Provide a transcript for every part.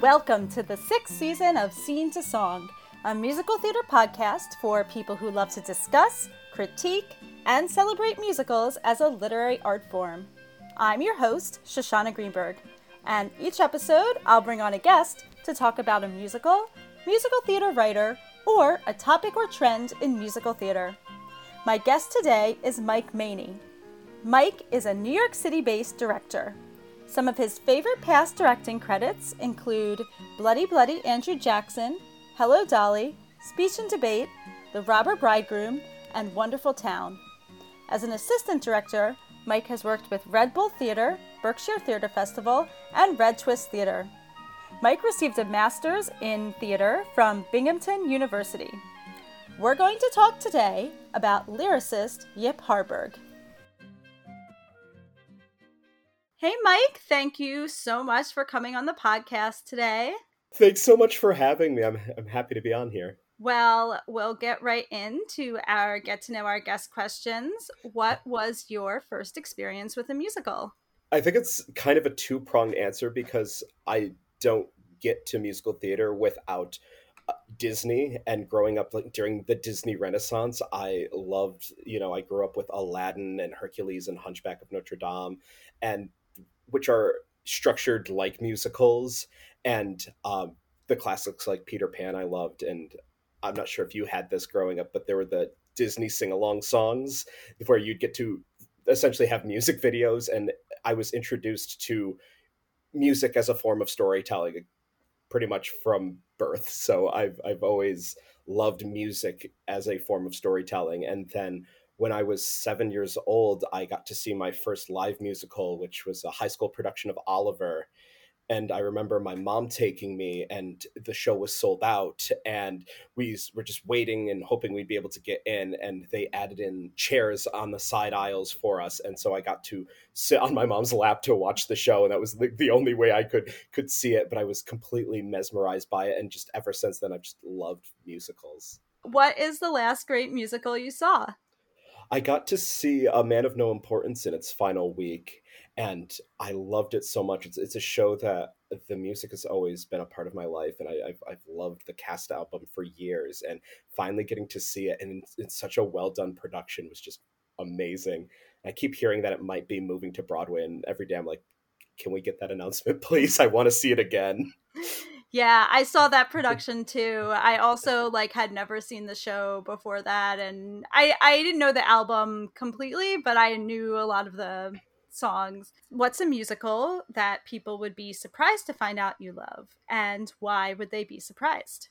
Welcome to the sixth season of Scene to Song, a musical theater podcast for people who love to discuss, critique, and celebrate musicals as a literary art form. I'm your host, Shoshana Greenberg, and each episode I'll bring on a guest to talk about a musical, musical theater writer, or a topic or trend in musical theater. My guest today is Mike Meaney. Mike is a New York City based director. Some of his favorite past directing credits include Bloody Bloody Andrew Jackson, Hello Dolly, Speech and Debate, The Robber Bridegroom, and Wonderful Town. As an assistant director, Mike has worked with Red Bull Theater, Berkshire Theater Festival, and Red Twist Theater. Mike received a master's in theater from Binghamton University. We're going to talk today about lyricist Yip Harburg. Hey, Mike, thank you so much for coming on the podcast today. Thanks so much for having me. I'm, I'm happy to be on here. Well, we'll get right into our get to know our guest questions. What was your first experience with a musical? I think it's kind of a two pronged answer because I don't get to musical theater without uh, Disney and growing up like during the Disney Renaissance, I loved, you know, I grew up with Aladdin and Hercules and Hunchback of Notre Dame and which are structured like musicals, and um, the classics like Peter Pan I loved, and I'm not sure if you had this growing up, but there were the Disney sing along songs where you'd get to essentially have music videos, and I was introduced to music as a form of storytelling pretty much from birth. So I've I've always loved music as a form of storytelling, and then when I was seven years old, I got to see my first live musical, which was a high school production of Oliver. And I remember my mom taking me, and the show was sold out. And we were just waiting and hoping we'd be able to get in. And they added in chairs on the side aisles for us. And so I got to sit on my mom's lap to watch the show. And that was the, only way I could could see it. But I was completely mesmerized by it. And just ever since then, I've just loved musicals. What is the last great musical you saw? I got to see A Man of No Importance in its final week, and I loved it so much. It's, it's a show that the music has always been a part of my life, and I, have I've loved the cast album for years. And finally getting to see it in, in such a well done production was just amazing. I keep hearing that it might be moving to Broadway, and every day I'm like, can we get that announcement, please? I want to see it again. Yeah, I saw that production too. I also like had never seen the show before that and I I didn't know the album completely, but I knew a lot of the songs. What's a musical that people would be surprised to find out you love and why would they be surprised?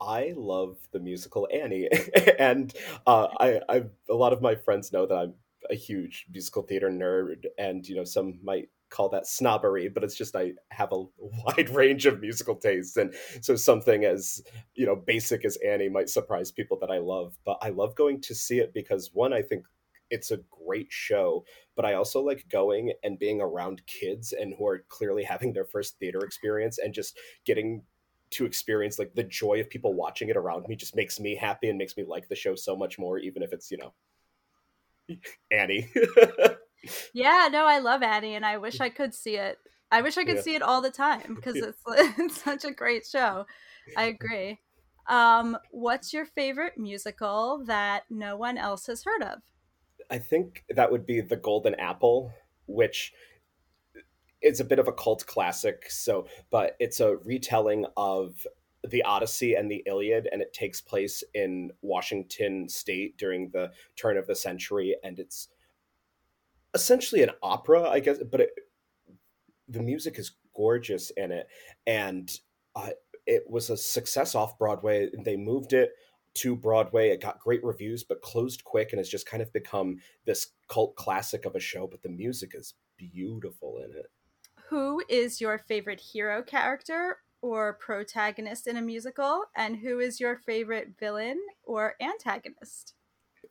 I love the musical Annie, and uh, I, I, a lot of my friends know that I'm a huge musical theater nerd, and you know, some might call that snobbery, but it's just I have a wide range of musical tastes, and so something as you know basic as Annie might surprise people that I love. But I love going to see it because one, I think it's a great show, but I also like going and being around kids and who are clearly having their first theater experience and just getting to experience like the joy of people watching it around me just makes me happy and makes me like the show so much more even if it's you know Annie yeah, no, I love Annie, and I wish I could see it. I wish I could yeah. see it all the time because it's, it's such a great show. I agree. Um, what's your favorite musical that no one else has heard of? I think that would be The Golden Apple, which is a bit of a cult classic. So, but it's a retelling of the Odyssey and the Iliad, and it takes place in Washington State during the turn of the century, and it's essentially an opera, I guess, but it, the music is gorgeous in it, and uh, it was a success off Broadway. They moved it to Broadway. It got great reviews, but closed quick, and has just kind of become this cult classic of a show. But the music is beautiful in it. Who is your favorite hero character or protagonist in a musical, and who is your favorite villain or antagonist?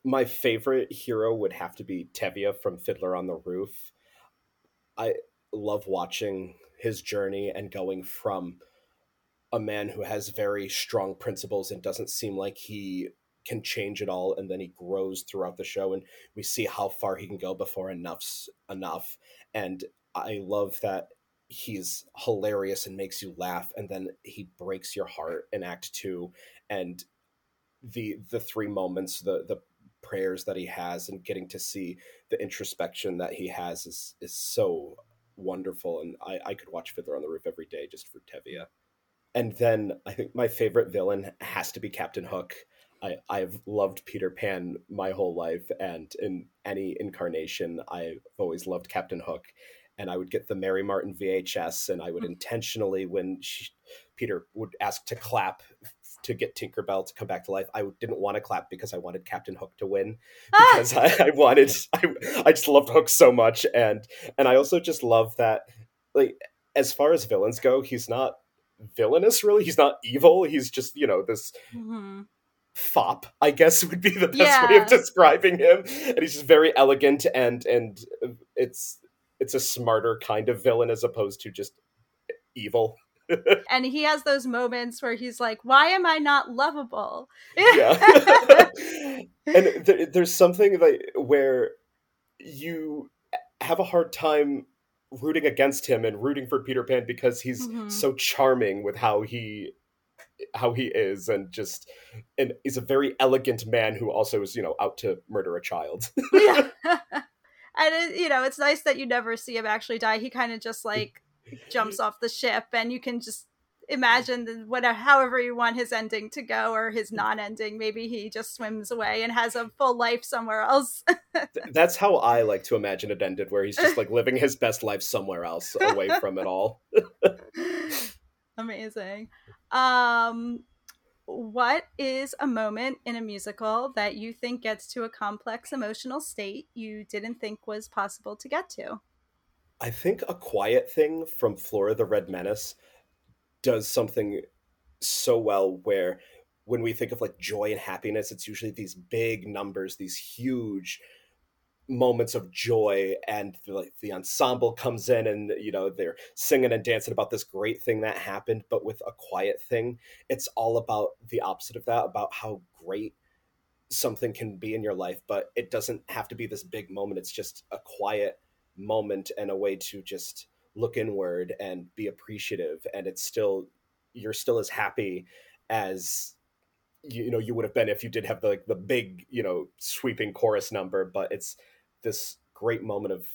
My favorite hero would have to be Tevye from Fiddler on the Roof. I love watching his journey and going from a man who has very strong principles and doesn't seem like he can change at all and then he grows throughout the show and we see how far he can go before enough's enough and i love that he's hilarious and makes you laugh and then he breaks your heart in act 2 and the the three moments the the prayers that he has and getting to see the introspection that he has is is so wonderful and I, I could watch Fiddler on the Roof every day just for Tevye. And then I think my favorite villain has to be Captain Hook. I, I've loved Peter Pan my whole life, and in any incarnation, I've always loved Captain Hook and I would get the Mary Martin VHS, and I would hmm. intentionally, when she, Peter would ask to clap to get Tinkerbell to come back to life, I didn't want to clap because I wanted Captain Hook to win ah! because ah! I, I, wanted, I, I just loved Hook so much, and and I also just love that, like as far as villains go, he's not villainous really. He's not evil. He's just you know this. Mm-hmm fop i guess would be the best yeah. way of describing him and he's just very elegant and and it's it's a smarter kind of villain as opposed to just evil. And he has those moments where he's like, "Why am I not lovable?" yeah, and th- there's something like where you have a hard time rooting against him and rooting for Peter Pan because he's mm-hmm. so charming with how he how he is and just and he's a very elegant man who also is you know out to murder a child yeah and it, you know it's nice that you never see him actually die he kind of just like jumps off the ship and you can just imagine whatever however you want his ending to go or his non-ending. Maybe he just swims away and has a full life somewhere else. That's how i like to imagine it ended where he's just like living his best life somewhere else away from it all. Amazing. Um what is a moment in a musical that you think gets to a complex emotional state you didn't think was possible to get to? I think A Quiet Thing from Flora the Red Menace does something so well where when we think of like joy and happiness, it's usually these big numbers, these huge moments of joy and the, like the ensemble comes in and you know they're singing and dancing about this great thing that happened. But with a quiet thing it's all about the opposite of that about how great something can be in your life. But it doesn't have to be this big moment. It's just a quiet moment and a way to just look inward and be appreciative and it's still you're still as happy as you, you know you would have been if you did have the, like the big you know sweeping chorus number but it's this great moment of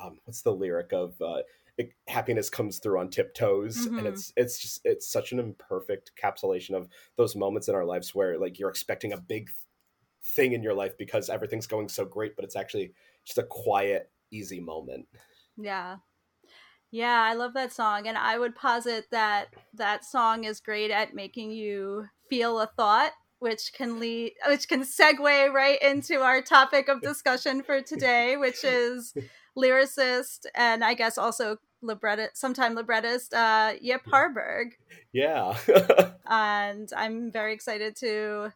um, what's the lyric of uh, it, happiness comes through on tiptoes mm-hmm. and it's it's just it's such an imperfect capsulation of those moments in our lives where like you're expecting a big thing in your life because everything's going so great but it's actually just a quiet easy moment. Yeah. Yeah i love that song and i would posit that that song is great at making you feel a thought which can lead which can segue right into our topic of discussion for today which is lyricist and i guess also librettist sometime librettist uh yip harburg. Yeah. And i'm very excited to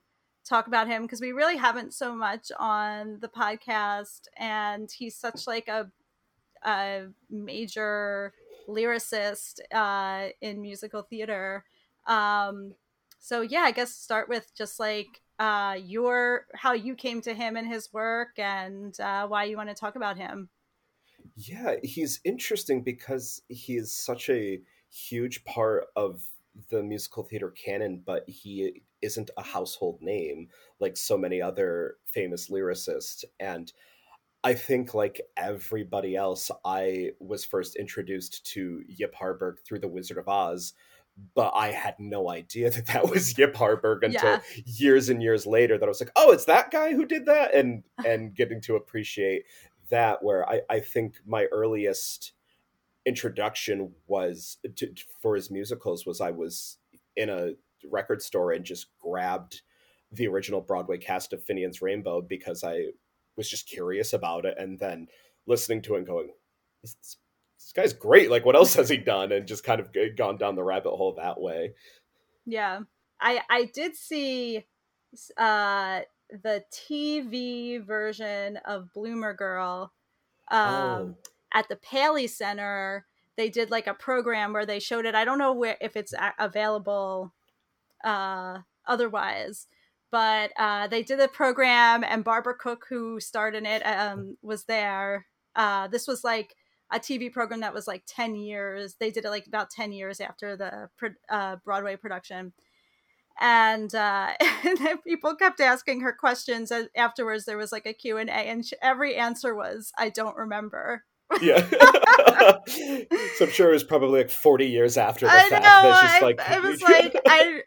talk about him because we really haven't so much on the podcast and he's such like a a major lyricist uh in musical theater um so yeah, I guess start with just like uh, your how you came to him and his work and uh, why you want to talk about him. Yeah, he's interesting because he is such a huge part of the musical theater canon, but he isn't a household name like so many other famous lyricists. And I think, like everybody else, I was first introduced to Yip Harburg through The Wizard of Oz, but I had no idea that that was Yip Harburg until yeah. years and years later. That I was like, oh, it's that guy who did that, and and getting to appreciate that. Where I I think my earliest introduction was to, for his musicals was I was in a record store and just grabbed the original Broadway cast of Finian's Rainbow because I was just curious about it, and then listening to it and going, this this guy's great. Like, what else has he done? And just kind of gone down the rabbit hole that way. Yeah, I I did see uh the TV version of Bloomer Girl um, oh. at the Paley Center. They did like a program where they showed it. I don't know where if it's a- available uh, otherwise, but uh, they did the program, and Barbara Cook, who starred in it, um, was there. Uh, this was like a TV program that was like 10 years. They did it like about 10 years after the uh, Broadway production. And, uh, and people kept asking her questions. And afterwards, there was like a Q&A and she, every answer was, I don't remember. Yeah. so I'm sure it was probably like 40 years after the I fact. Know, I, like, I was like, I,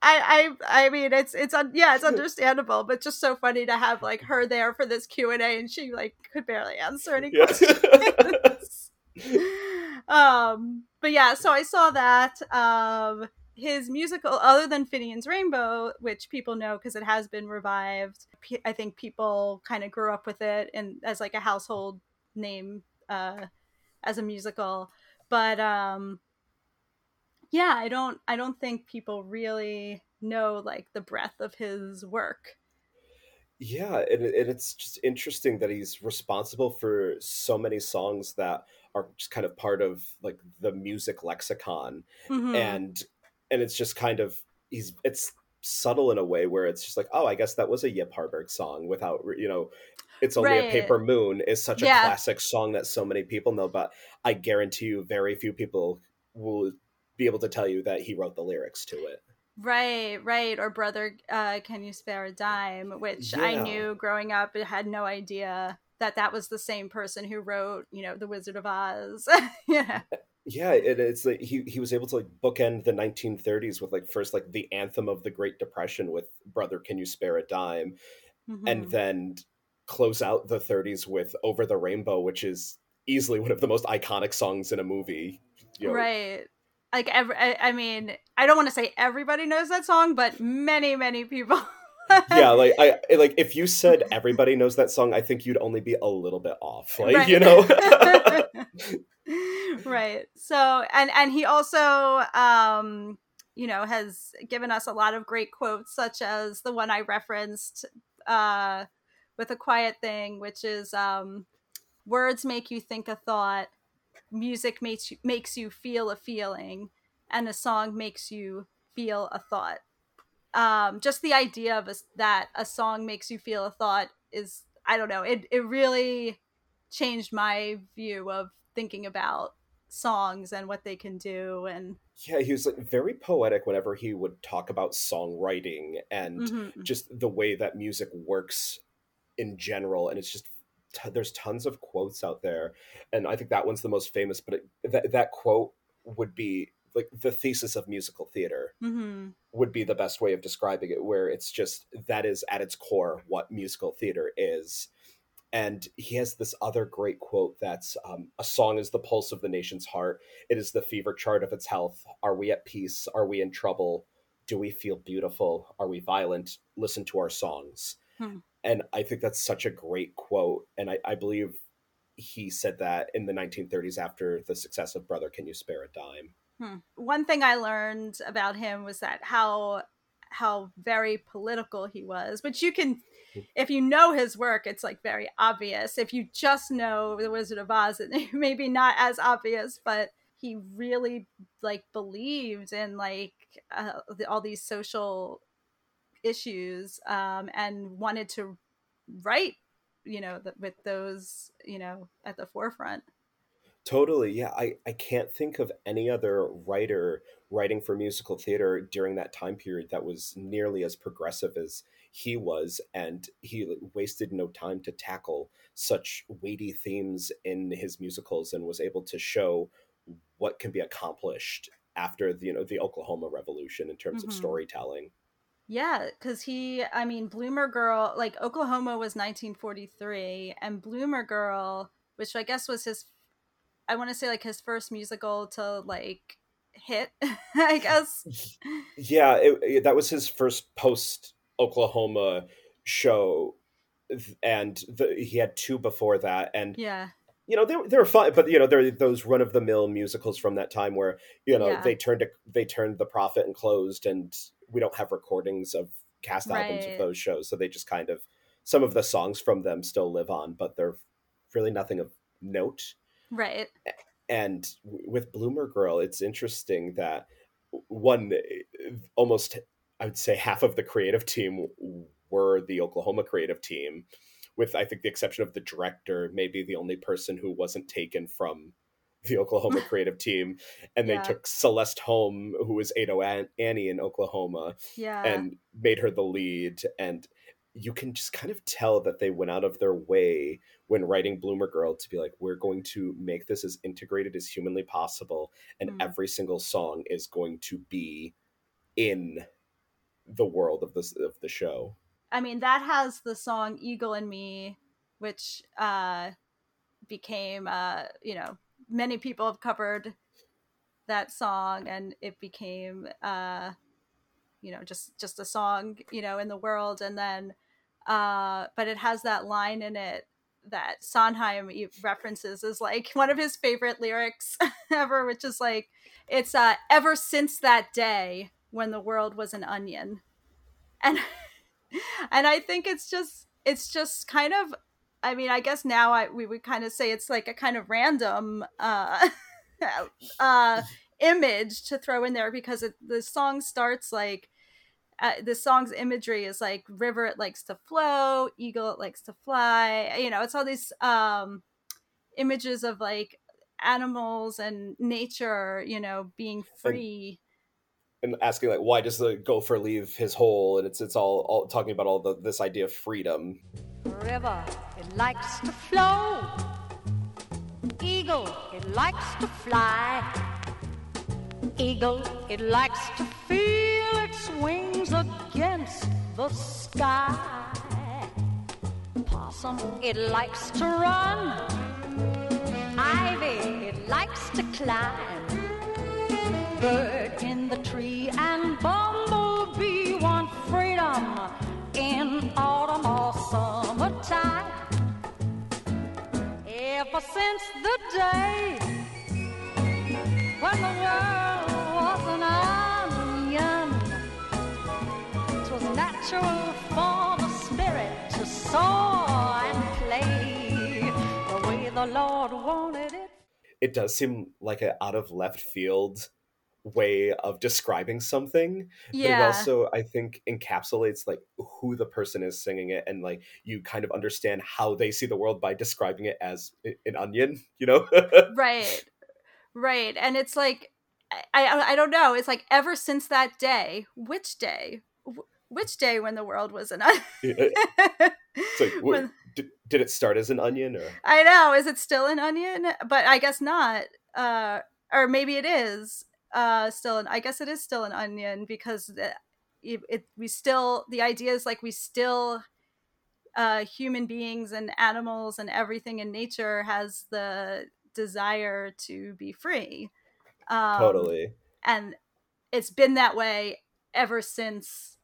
I, I I mean it's it's un, yeah it's understandable but just so funny to have like her there for this Q and A and she like could barely answer any yeah. questions. um, but yeah, so I saw that. Um, his musical, other than Finian's Rainbow, which people know because it has been revived, I think people kind of grew up with it and as like a household name uh, as a musical. But um, yeah, I don't I don't think people really know like the breadth of his work. Yeah, and, and it's just interesting that he's responsible for so many songs that are just kind of part of like the music lexicon, mm-hmm. and and it's just kind of he's it's subtle in a way where it's just like oh I guess that was a Yip Harburg song without you know it's only right. a paper moon is such a yeah. classic song that so many people know but I guarantee you very few people will be able to tell you that he wrote the lyrics to it. Right, right. Or brother, uh, can you spare a dime? Which yeah. I knew growing up, I had no idea that that was the same person who wrote, you know, The Wizard of Oz. yeah. Yeah, it, it's like he he was able to like bookend the 1930s with like first like the anthem of the Great Depression with "Brother, Can You Spare a Dime," mm-hmm. and then close out the 30s with "Over the Rainbow," which is easily one of the most iconic songs in a movie. You know, right like every I, I mean i don't want to say everybody knows that song but many many people yeah like i like if you said everybody knows that song i think you'd only be a little bit off like right. you know right. So and and he also um you know has given us a lot of great quotes such as the one i referenced uh with a quiet thing which is um words make you think a thought music makes you, makes you feel a feeling and a song makes you feel a thought. Um, just the idea of a, that a song makes you feel a thought is i don't know it, it really changed my view of thinking about songs and what they can do and yeah he was like very poetic whenever he would talk about songwriting and mm-hmm. just the way that music works in general and it's just t- there's tons of quotes out there, and I think that one's the most famous. But it, that that quote would be like the thesis of musical theater mm-hmm. would be the best way of describing it, where it's just that is at its core what musical theater is. And he has this other great quote that's um, a song is the pulse of the nation's heart. It is the fever chart of its health. Are we at peace? Are we in trouble? Do we feel beautiful? Are we violent? Listen to our songs. Hmm and I think that's such a great quote. And I, I believe he said that in the 1930s after the success of Brother, Can You Spare a Dime? Hmm. One thing I learned about him was that how how very political he was, which you can hmm. if you know his work, it's like very obvious. If you just know The Wizard of Oz, it maybe not as obvious, but he really like believed in like uh, all these social issues um, and wanted to write you know with those you know at the forefront totally yeah I, I can't think of any other writer writing for musical theater during that time period that was nearly as progressive as he was and he wasted no time to tackle such weighty themes in his musicals and was able to show what can be accomplished after the, you know the oklahoma revolution in terms mm-hmm. of storytelling yeah, because he, I mean, Bloomer Girl, like Oklahoma was 1943, and Bloomer Girl, which I guess was his, I want to say like his first musical to like hit, I guess. Yeah, it, it, that was his first post Oklahoma show, and the, he had two before that, and yeah, you know they they were fun, but you know they're those run of the mill musicals from that time where you know yeah. they turned they turned the profit and closed, and we don't have recordings of cast right. albums of those shows, so they just kind of some of the songs from them still live on, but they're really nothing of note. Right. And with Bloomer Girl, it's interesting that one eh, almost I would say half of the creative team were the Oklahoma creative team, with I think the exception of the director, maybe the only person who wasn't taken from the Oklahoma creative team, and they Yeah. took Celeste Holm, who was Ado An- Annie in Oklahoma, Yeah. and made her the lead. And you can just kind of tell that they went out of their way when writing Bloomer Girl to be like, we're going to make this as integrated as humanly possible, and Mm. every single song is going to be in the world of this of the show. I mean, that has the song Eagle and Me, which uh, became, uh, you know, many people have covered that song and it became, uh, you know, just, just a song, you know, in the world. And then, uh, but it has that line in it that Sondheim references as like one of his favorite lyrics ever, which is like, it's uh, ever since that day when the world was an onion. And and I think it's just it's just kind of I mean, I guess now I we would kind of say it's like a kind of random uh uh image to throw in there because it, the song starts like uh, the song's imagery is like river it likes to flow eagle it likes to fly you know it's all these um images of like animals and nature you know being free And asking like, why does the gopher leave his hole? And it's it's all, all talking about all the this idea of freedom. River, it likes to flow. Eagle, it likes to fly. Eagle, it likes to feel its wings against the sky. Possum, it likes to run. Ivy, it likes to climb. Bird in the tree and bumblebee want freedom in autumn or summertime. Ever since the day when the world natural spirit to soar and play the way the Lord wanted it. It does seem like an out of left field way of describing something but it also i think encapsulates like who the person is singing it and like you kind of understand how they see the world by describing it as an onion you know? Right. Right. And it's like I, I i don't know. It's like ever since that day which day which day when the world was an it's like wh- When- did, did it start as an onion or? I know is it still an onion? But i guess not uh or maybe it is uh still an i guess it is still an onion because it, it we still the idea is like we still uh human beings and animals and everything in nature has the desire to be free. Um, totally. and it's been that way ever since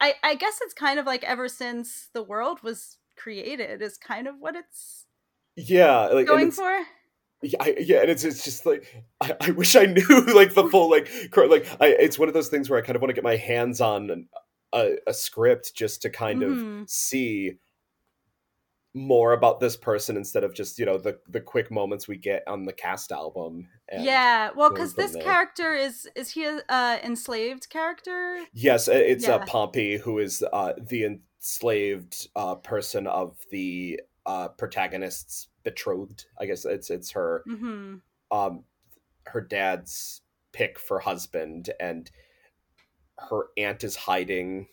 I I guess it's kind of like ever since the world was created is kind of what it's yeah like going for. Yeah, I, yeah, and it's it's just like I, I wish I knew like the full like like I it's one of those things where I kind of want to get my hands on an, a a script just to kind Mhm. of see more about this person instead of just you know the the quick moments we get on the cast album. Yeah, well, because this there. character is is he a uh, enslaved character? Yes, it's uh, Yeah. Pompey who is uh, the enslaved uh, person of the uh, protagonist's betrothed. I guess it's it's her hmm um her dad's pick for husband and her aunt is hiding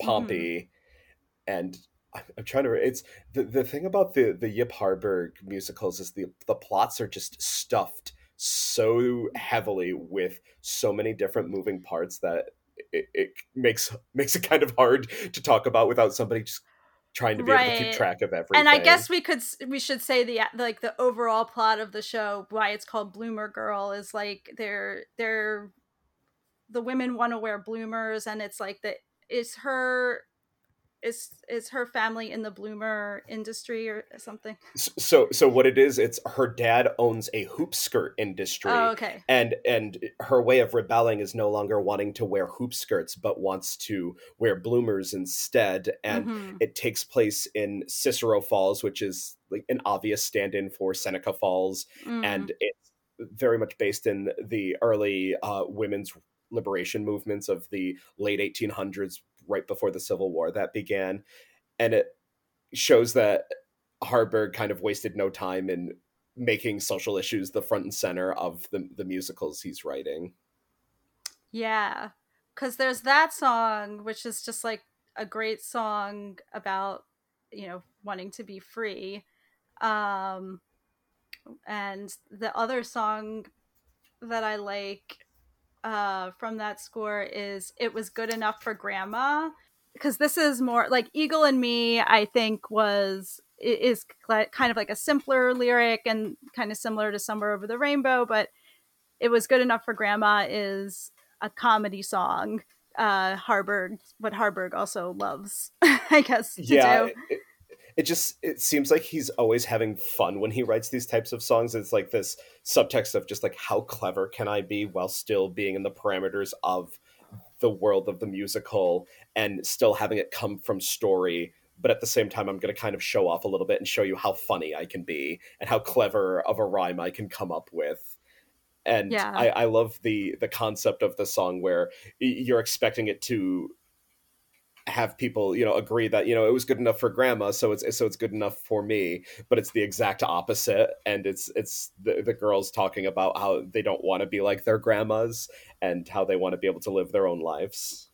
Pompey and I'm, trying to it's the, the thing about the the Yip Harburg musicals is the the plots are just stuffed so heavily with so many different moving parts that it, it makes makes it kind of hard to talk about without somebody just trying to be able to keep track of everything. And I guess we could we should say the like the overall plot of the show why it's called Bloomer Girl is like they're they're the women want to wear bloomers and it's like the is her is is her family in the bloomer industry or something. so so what it is it's her dad owns a hoop skirt industry Oh, okay. and and her way of rebelling is no longer wanting to wear hoop skirts but wants to wear bloomers instead and Mhm. it takes place in cicero falls which is like an obvious stand-in for seneca falls Mm. and it's very much based in the early uh, women's liberation movements of the late 1800s right before the civil war that began and it shows that Harburg kind of wasted no time in making social issues the front and center of the the musicals he's writing. Yeah, because there's that song, which is just like a great song about you know wanting to be free, um, and the other song that I like uh, from that score is "It Was Good Enough for Grandma." Because this is more like Eagle and Me, I think was is kind of like a simpler lyric and kind of similar to Somewhere Over the Rainbow, but it was good enough for Grandma is a comedy song. Uh, Harburg, what Harburg also loves, I guess. yeah, it, it, just it seems like he's always having fun when he writes these types of songs. It's like this subtext of just like how clever can I be while still being in the parameters of the world of the musical and still having it come from story but at the same time i'm going to kind of show off a little bit and show you how funny i can be and how clever of a rhyme i can come up with and yeah. I, I love the the concept of the song where you're expecting it to have people you know agree that you know it was good enough for grandma so it's so it's good enough for me but it's the exact opposite and it's it's the, the girls talking about how they don't want to be like their grandmas and how they want to be able to live their own lives.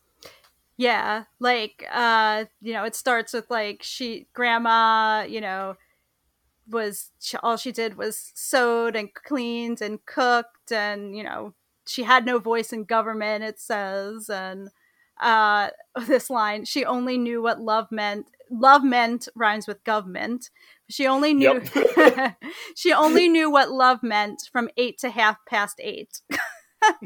Yeah like uh you know it starts with like she grandma you know was she, all she did was sewed and cleaned and cooked and you know she had no voice in government it says and uh this line she only knew what love meant love meant rhymes with government she only knew yep. she only knew what love meant from eight to half past eight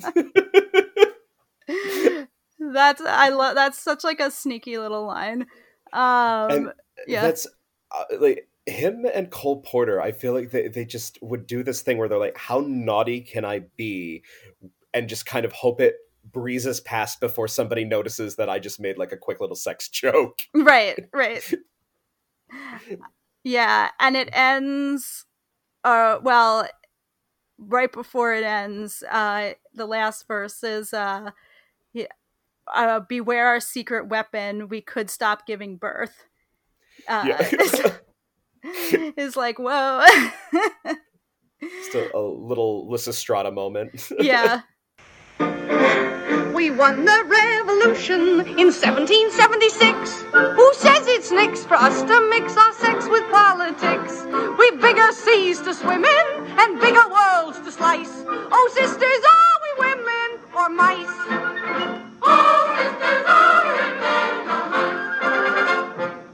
that's I love that's such like a sneaky little line. Um and yeah. That's uh, like him and Cole Porter, I feel like they, they just would do this thing where they're like, How naughty can I be? And just kind of hope it breezes past before somebody notices that I just made like a quick little sex joke. Right, right. yeah, and it ends uh well right before it ends, uh the last verse is uh yeah, uh, beware our secret weapon, we could stop giving birth. Uh, yeah. is like, whoa. Just a, a little Lysistrata moment. yeah. We won the revolution in 1776. Who says it's next for us to mix our sex with politics? We've bigger seas to swim in and bigger worlds to slice. Oh, sisters, are we women oh, or mice?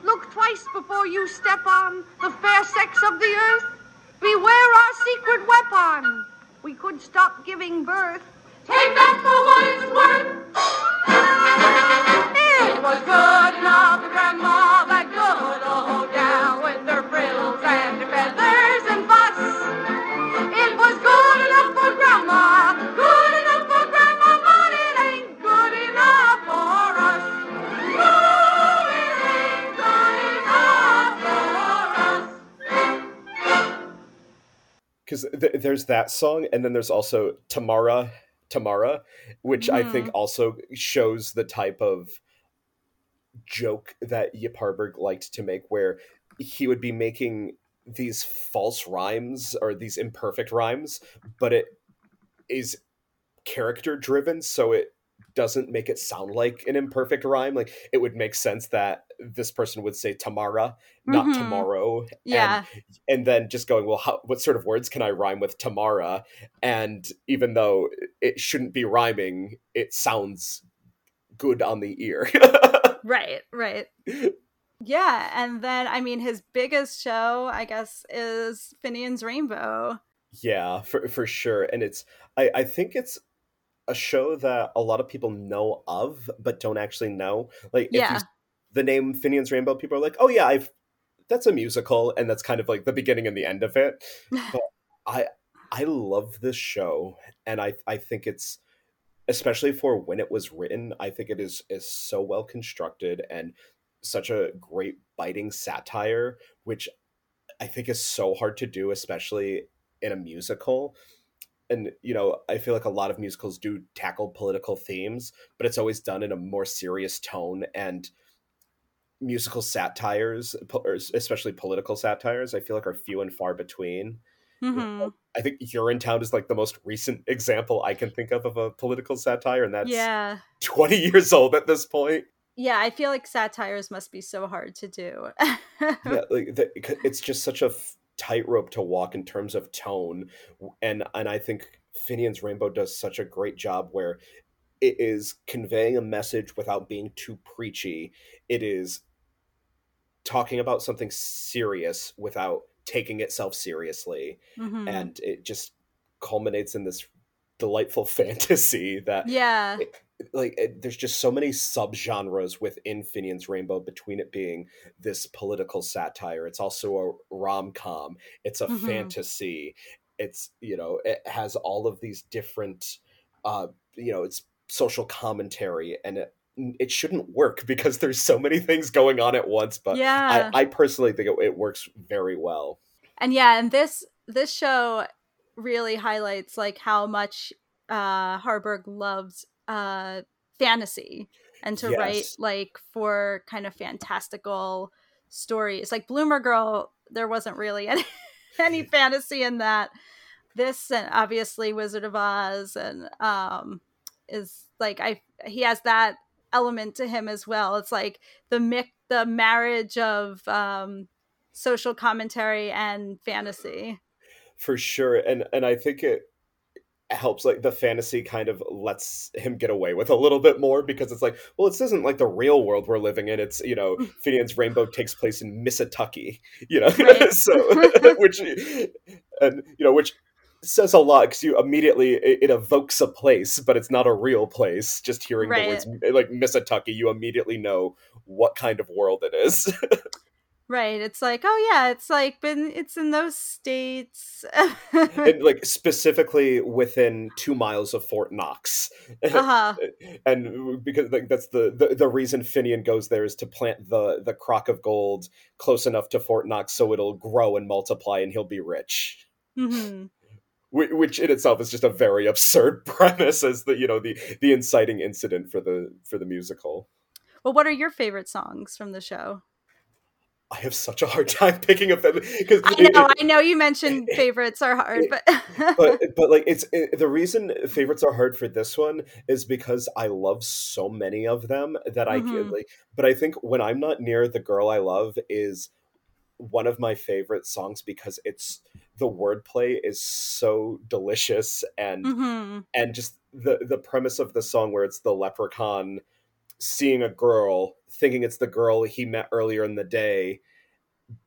Look twice before you step on the fair sex of the earth. Beware our secret weapon. We could stop giving birth. Because th- there's that song, and then there's also Tamara Tamara, which mm. I think mm-hmm. also shows the type of joke that Yip Harburg liked to make, where he would be making these false rhymes or these imperfect rhymes, but it is character driven, so it doesn't make it sound like an imperfect rhyme. Like it would make sense that this person would say Tamara, not mm-hmm. tomorrow. Yeah. And, and then just going, well, how, what sort of words can I rhyme with Tamara? And even though it shouldn't be rhyming, it sounds good on the ear. right, right. Yeah, and then I mean his biggest show, I guess, is Finian's Rainbow. Yeah, for for sure. And it's I, I think it's a show that a lot of people know of but don't actually know. Like if yeah. you, the name Finian's Rainbow, people are like, "Oh yeah, I've that's a musical," and that's kind of like the beginning and the end of it. But I I love this show, and I I think it's especially for when it was written. I think it is is so well constructed and such a great biting satire, which I think is so hard to do, especially in a musical and you know i feel like a lot of musicals do tackle political themes but it's always done in a more serious tone and musical satires, especially political satires, I feel like are few and far between. hmm I think Urinetown is like the most recent example I can think of of a political satire, and that's Yeah. 20 years old at this point. Yeah, I feel like satires must be so hard to do. yeah, like the, it's just such a f- tightrope to walk in terms of tone, and and I think Finian's Rainbow does such a great job where it is conveying a message without being too preachy. It is talking about something serious without taking itself seriously, Mhm. and it just culminates in this delightful fantasy that yeah. like it, there's just so many subgenres within Finian's Rainbow between it being this political satire it's also a rom-com it's a Mhm. fantasy it's you know it has all of these different uh you know it's social commentary and it it shouldn't work because there's so many things going on at once but yeah. I, I personally think it, it works very well and yeah, and this this show really highlights like how much uh Harburg loves uh fantasy and to write like for kind of fantastical stories. Like Bloomer Girl, there wasn't really any any fantasy in that. This and obviously Wizard of Oz and um is like I he has that element to him as well. It's like the mic the marriage of um social commentary and fantasy. for sure and and i think it helps like the fantasy kind of lets him get away with a little bit more because it's like well this isn't like the real world we're living in it's you know Finian's rainbow takes place in Missitucky you know Right. so which and you know which says a lot because you immediately it, it evokes a place but it's not a real place just hearing Right. the words like Missitucky you immediately know what kind of world it is Right. It's like, oh yeah, it's like been it's in those states. and like specifically within two miles of Fort Knox. uh-huh. and because like that's the, the the reason Finian goes there is to plant the the crock of gold close enough to Fort Knox so it'll grow and multiply and he'll be rich. hmm Wh- Which in itself is just a very absurd premise as the you know the the inciting incident for the for the musical. Well, what are your favorite songs from the show? I have such a hard time picking up because I know, I know you mentioned favorites are hard, but but but like it's it, the reason favorites are hard for this one is because I love so many of them that I Mhm. can like. But I think when I'm not near the girl I love is one of my favorite songs because it's the wordplay is so delicious and Mhm. and just the the premise of the song where it's the leprechaun seeing a girl thinking it's the girl he met earlier in the day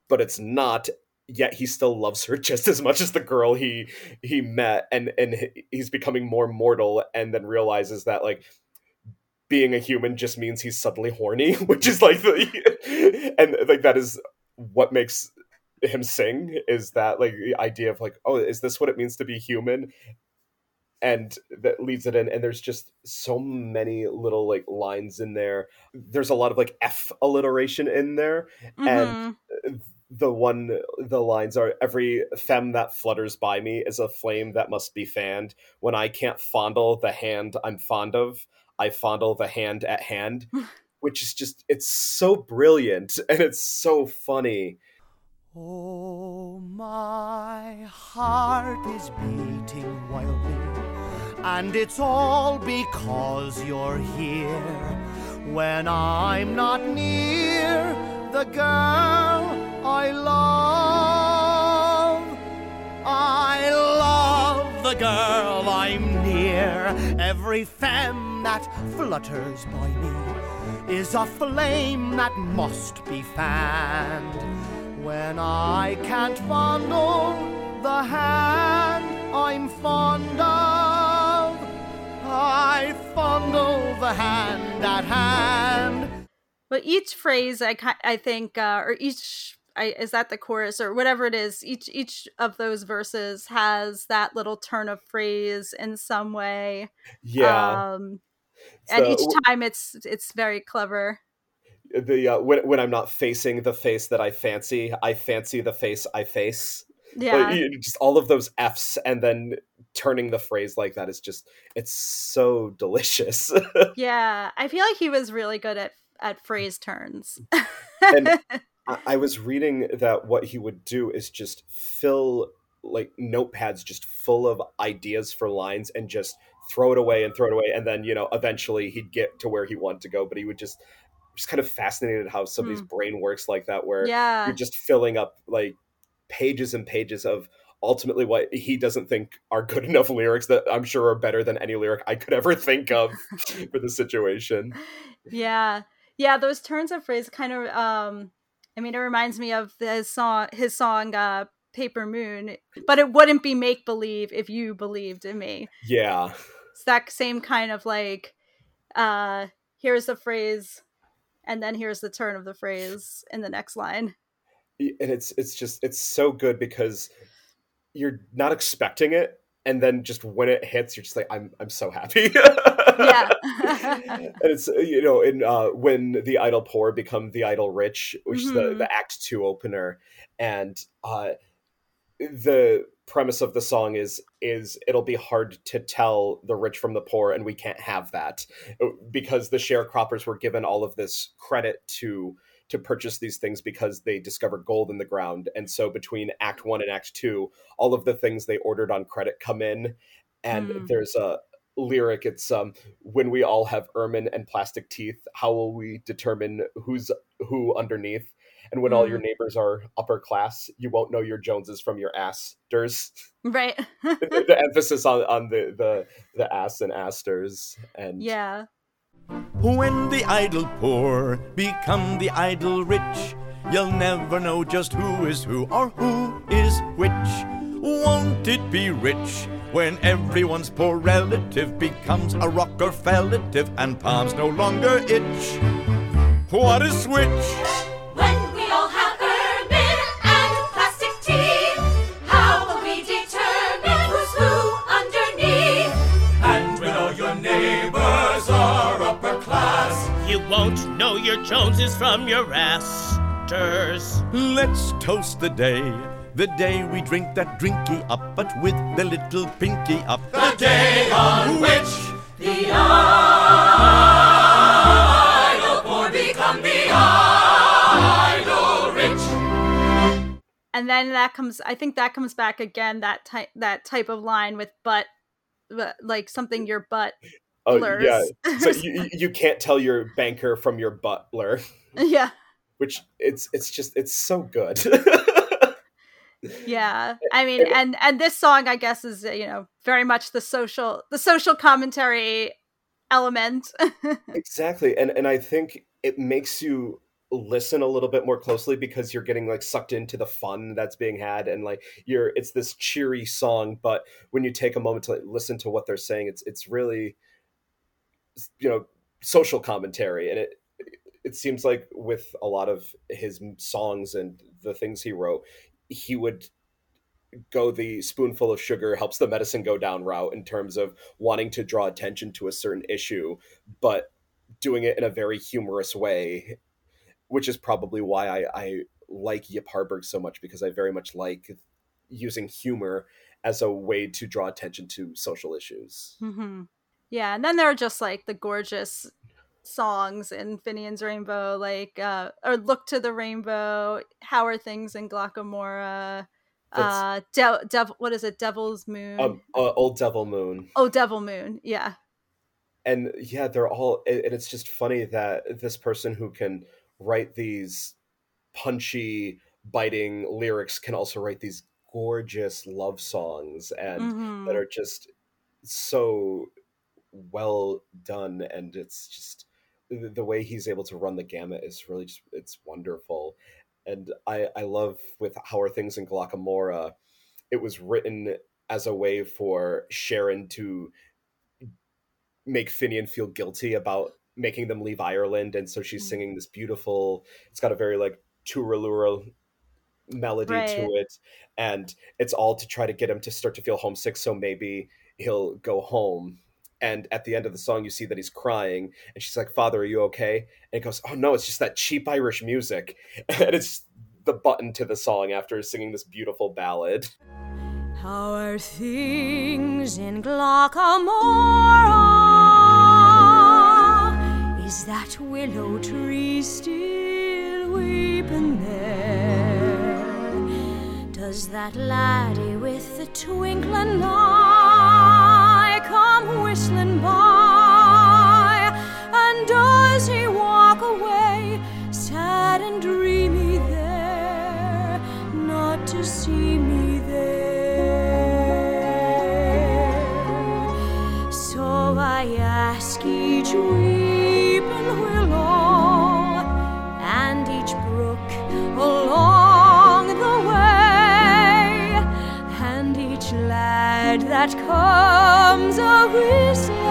but it's not yet he still loves her just as much as the girl he he met and and he's becoming more mortal and then realizes that like being a human just means he's suddenly horny which is like the and like that is what makes him sing is that like the idea of like oh is this what it means to be human? And that leads it in and there's just so many little like lines in there. There's a lot of like f alliteration in there Mhm. the one the lines are every femme that flutters by me is a flame that must be fanned. When i can't fondle the hand i'm fond of i fondle the hand at hand which is just it's so brilliant and it's so funny Oh, my heart is beating wildly, and it's all because you're here. When I'm not near the girl I love, I love the girl I'm near. Every femme that flutters by me is a flame that must be fanned. When I can't fondle the hand I'm fond of, I fondle the hand at hand. But each phrase, I I think, uh, or each I, is that the chorus or whatever it is. Each each of those verses has that little turn of phrase in some way. yeah Um, and each time it's it's very clever. The uh, when, when i'm not facing the face that i fancy i fancy the face i face Yeah. Like, you- just all of those f's and then turning the phrase like that is just it's so delicious Yeah, I feel like he was really good at at phrase turns. and I, I was reading that what he would do is just fill like notepads just full of ideas for lines and just throw it away and throw it away and then you know eventually he'd get to where he wanted to go but he would just just kind of fascinated how somebody's Hmm. brain works like that where yeah. you're just filling up like pages and pages of ultimately what he doesn't think are good enough lyrics that I'm sure are better than any lyric I could ever think of for the situation. Yeah. Yeah, those turns of phrase kind of um I mean it reminds me of his song his song uh Paper Moon, but it wouldn't be make believe if you believed in me. Yeah. It's that same kind of like uh here's the phrase and then here's the turn of the phrase in the next line. and it's it's just it's so good because you're not expecting it and then just when it hits you're just like i'm i'm so happy Yeah. and it's uh, you know in uh when the idle poor become the idle rich which is the the act 2 opener and uh the premise of the song is is it'll be hard to tell the rich from the poor and we can't have that uh, because the sharecroppers were given all of this credit to to purchase these things because they discovered gold in the ground and so between act 1 and act 2 all of the things they ordered on credit come in and Mm. there's a lyric it's um when we all have ermine and plastic teeth how will we determine who's who underneath and when all your mm-hmm. neighbors are upper class you won't know your joneses from your asters right. the, the emphasis on on the the the ass and asters and yeah. When the idle poor become the idle rich, you'll never know just who is who or who is which. Won't it be rich when everyone's poor relative becomes a rocker Rockefeller and palms no longer itch? What a switch! You won't know your Joneses from your asters. let's toast the day. The day we drink that drinky up, but with the little pinky up. The day on which The idle poor become the idle rich. And then that comes I think that comes back again that type that type of line with but but, like something your butt oh blurs. yeah so you you can't tell your banker from your butler yeah. which it's it's just it's so good Yeah. I mean and and this song I guess is you know very much the social the social commentary element. exactly and and i think it makes you listen a little bit more closely because you're getting like sucked into the fun that's being had and like you're it's this cheery song but when you take a moment to like, listen to what they're saying it's it's really you know social commentary and it it seems like with a lot of his songs and the things he wrote he would go the spoonful of sugar helps the medicine go down route in terms of wanting to draw attention to a certain issue but doing it in a very humorous way which is probably why I, I like Yip Harburg so much because I very much like using humor as a way to draw attention to social issues. hmm Yeah, and then there are just like the gorgeous songs in Finian's Rainbow, like uh or Look to the Rainbow, How Are Things in Glocca Morra, uh De- Dev- what is it, Devil's Moon? Um, uh, Old Devil Moon, oh, Devil Moon, yeah. and yeah, they're all, and it's just funny that this person who can write these punchy, biting lyrics can also write these gorgeous love songs and Mhm. that are just so well done and it's just the way he's able to run the gamut is really just it's wonderful and i i love with how are things in Glocca Morra it was written as a way for sharon to make finian feel guilty about making them leave ireland and so she's Mm. singing this beautiful it's got a very like turalura melody Right. to it and it's all to try to get him to start to feel homesick so maybe he'll go home and at the end of the song you see that he's crying and she's like father are you okay and he goes oh no it's just that cheap irish music and it's the button to the song after singing this beautiful ballad How are things in Glocca Morra? Is that willow tree still weeping there? Does that laddie with the twinkling eye whistling by? And does he walk away sad and dreamy there, not to see me there? So I ask each weeping that comes a whistling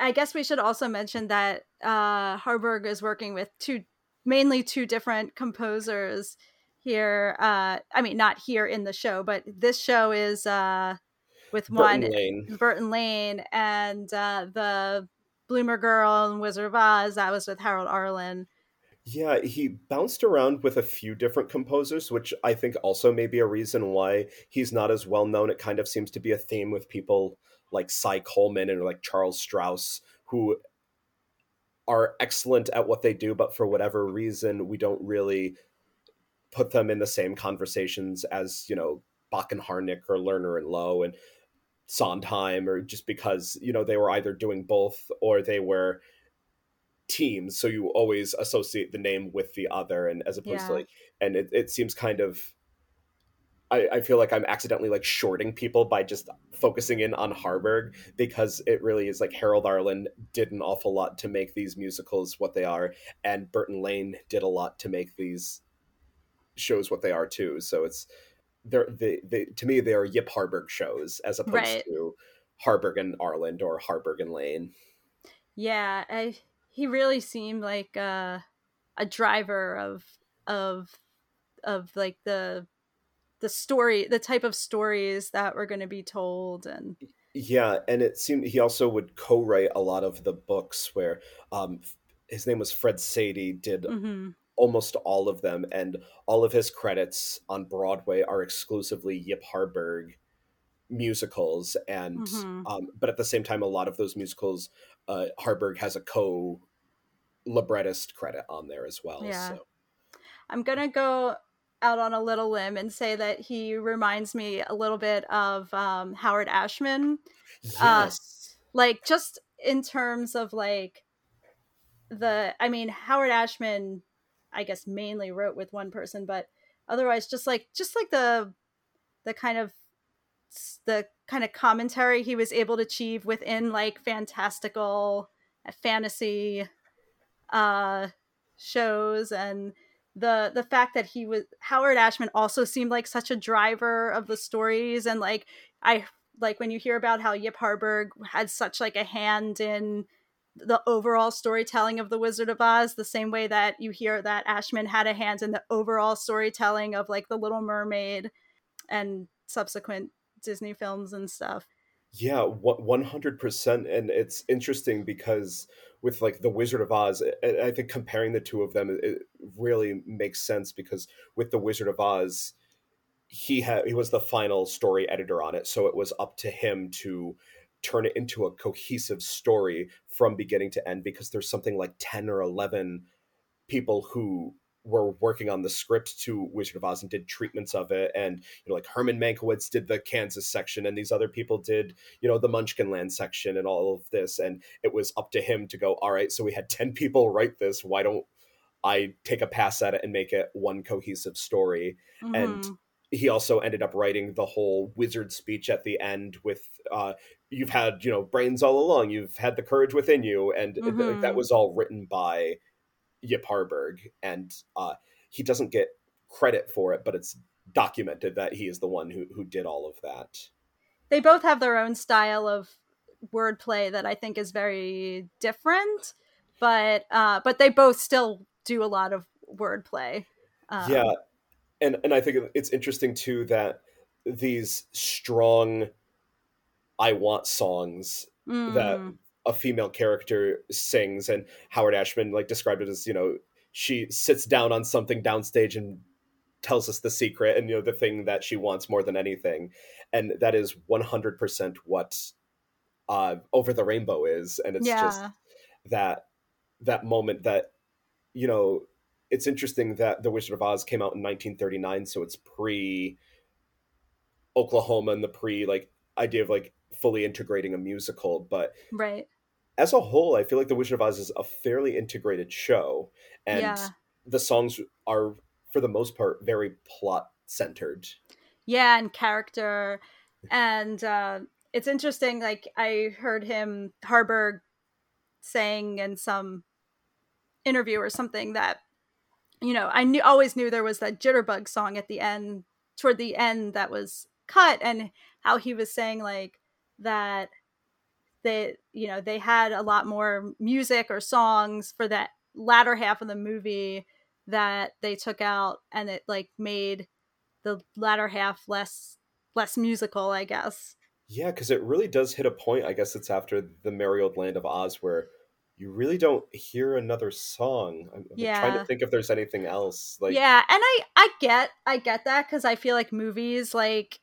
I guess we should also mention that uh, Harburg is working with two, mainly two different composers here. Uh, I mean, not here in the show, but this show is uh, with one Burton Lane. Burton Lane and uh, the Bloomer Girl and Wizard of Oz. That was with Harold Arlen. Yeah, he bounced around with a few different composers, which I think also may be a reason why he's not as well known. It kind of seems to be a theme with people like Cy Coleman and like Charles Strouse, who are excellent at what they do, but for whatever reason, we don't really put them in the same conversations as, you know, Bock and Harnick or Lerner and Loewe and Sondheim, or just because, you know, they were either doing both or they were teams. So you always associate the name with the other and as opposed to like and it, it seems kind of I, I feel like I'm accidentally like shorting people by just focusing in on Harburg because it really is like Harold Arlen did an awful lot to make these musicals what they are, and Burton Lane did a lot to make these shows what they are too. So it's they're they, they to me they are Yip Harburg shows as opposed Right. to Harburg and Arlen or Harburg and Lane. Yeah, I, he really seemed like uh, a driver of of of like the the story, the type of stories that were going to be told, and Yeah, and it seemed he also would co-write a lot of the books where um his name was Fred Saidy did mhm. almost all of them and all of his credits on Broadway are exclusively Yip Harburg musicals and Mhm. um but at the same time a lot of those musicals uh Harburg has a co librettist credit on there as well Yeah. so I'm gonna go out on a little limb and say that he reminds me a little bit of um, Howard Ashman. Uh, like just in terms of like the i mean howard ashman i guess mainly wrote with one person but otherwise just like just like the the kind of the kind of commentary he was able to achieve within like fantastical uh, fantasy uh shows and the the fact that he was Howard Ashman also seemed like such a driver of the stories and like I like when you hear about how Yip Harburg had such like a hand in the overall storytelling of the Wizard of Oz the same way that you hear that Ashman had a hand in the overall storytelling of like the Little Mermaid and subsequent Disney films and stuff. Yeah, one hundred percent, and it's interesting because with like the Wizard of Oz, I think comparing the two of them it really makes sense because with the Wizard of Oz, he had he was the final story editor on it, so it was up to him to turn it into a cohesive story from beginning to end because there's something like ten or eleven people who were working on the script to Wizard of Oz and did treatments of it. And, you know, like Herman Mankiewicz did the Kansas section and these other people did, you know, the Munchkinland section and all of this. And it was up to him to go, all right, so we had 10 people write this. Why don't I take a pass at it and make it one cohesive story? And Mhm. he also ended up writing the whole wizard speech at the end with uh you've had you know brains all along you've had the courage within you and th- Mhm. that was all written by Yip Harburg and uh he doesn't get credit for it but it's documented that he is the one who who did all of that they both have their own style of wordplay that I think is very different, but uh, but they both still do a lot of wordplay. Um, yeah and and i think it's interesting too that these strong i want songs that mm, a female character sings and howard ashman like described it as you know she sits down on something downstage and tells us the secret and you know the thing that she wants more than anything. And that is 100% what uh over the rainbow is. And it's just that that moment that you know it's interesting that the wizard of oz came out in 1939 so it's pre oklahoma and the pre like idea of like fully integrating a musical but right. as a whole i feel like the wizard of oz is a fairly integrated show and Yeah. the songs are for the most part very plot centered yeah and character and uh it's interesting like i heard him harburg saying in some interview or something that you know i knew always knew there was that jitterbug song at the end toward the end that was cut and how he was saying like that they you know they had a lot more music or songs for that latter half of the movie that they took out and it like made the latter half less less musical i guess. Yeah because it really does hit a point i guess it's after the merry old land of oz where you really don't hear another song. I'm, I'm trying to think if there's anything else like yeah and i i get i get that because i feel like movies like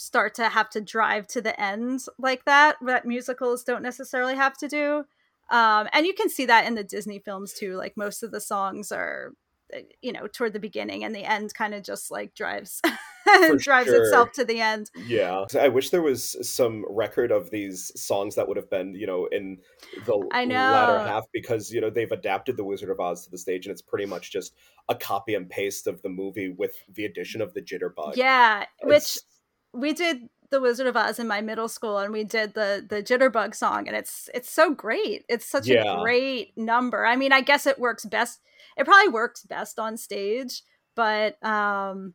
start to have to drive to the end like that that musicals don't necessarily have to do um and you can see that in the disney films too like most of the songs are uh, you know toward the beginning and the end kind of just like drives drives sure. itself to the end Yeah, I wish there was some record of these songs that would have been, you know, in the I know. latter half because you know they've adapted the Wizard of Oz to the stage, and it's pretty much just a copy and paste of the movie with the addition of the jitterbug. yeah which It's- we did the Wizard of Oz in my middle school, and we did the the Jitterbug song, and it's it's so great. It's such Yeah. a great number. I mean, I guess it works best. It probably works best on stage, but um,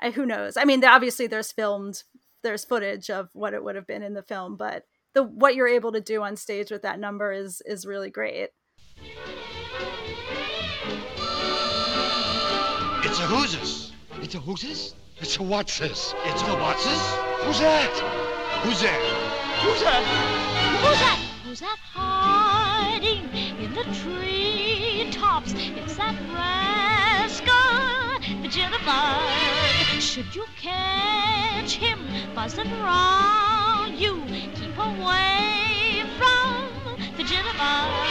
I, who knows? I mean, obviously there's filmed, there's footage of what it would have been in the film, but the what you're able to do on stage with that number is is really great. It's a who's It's a who's It's a what's this? It's a what's this? Who's that? Who's that? Who's that? Who's that? Who's that hiding in the treetops? It's that rascal, the jitterbug. Should you catch him buzzing round you, keep away from the jitterbug.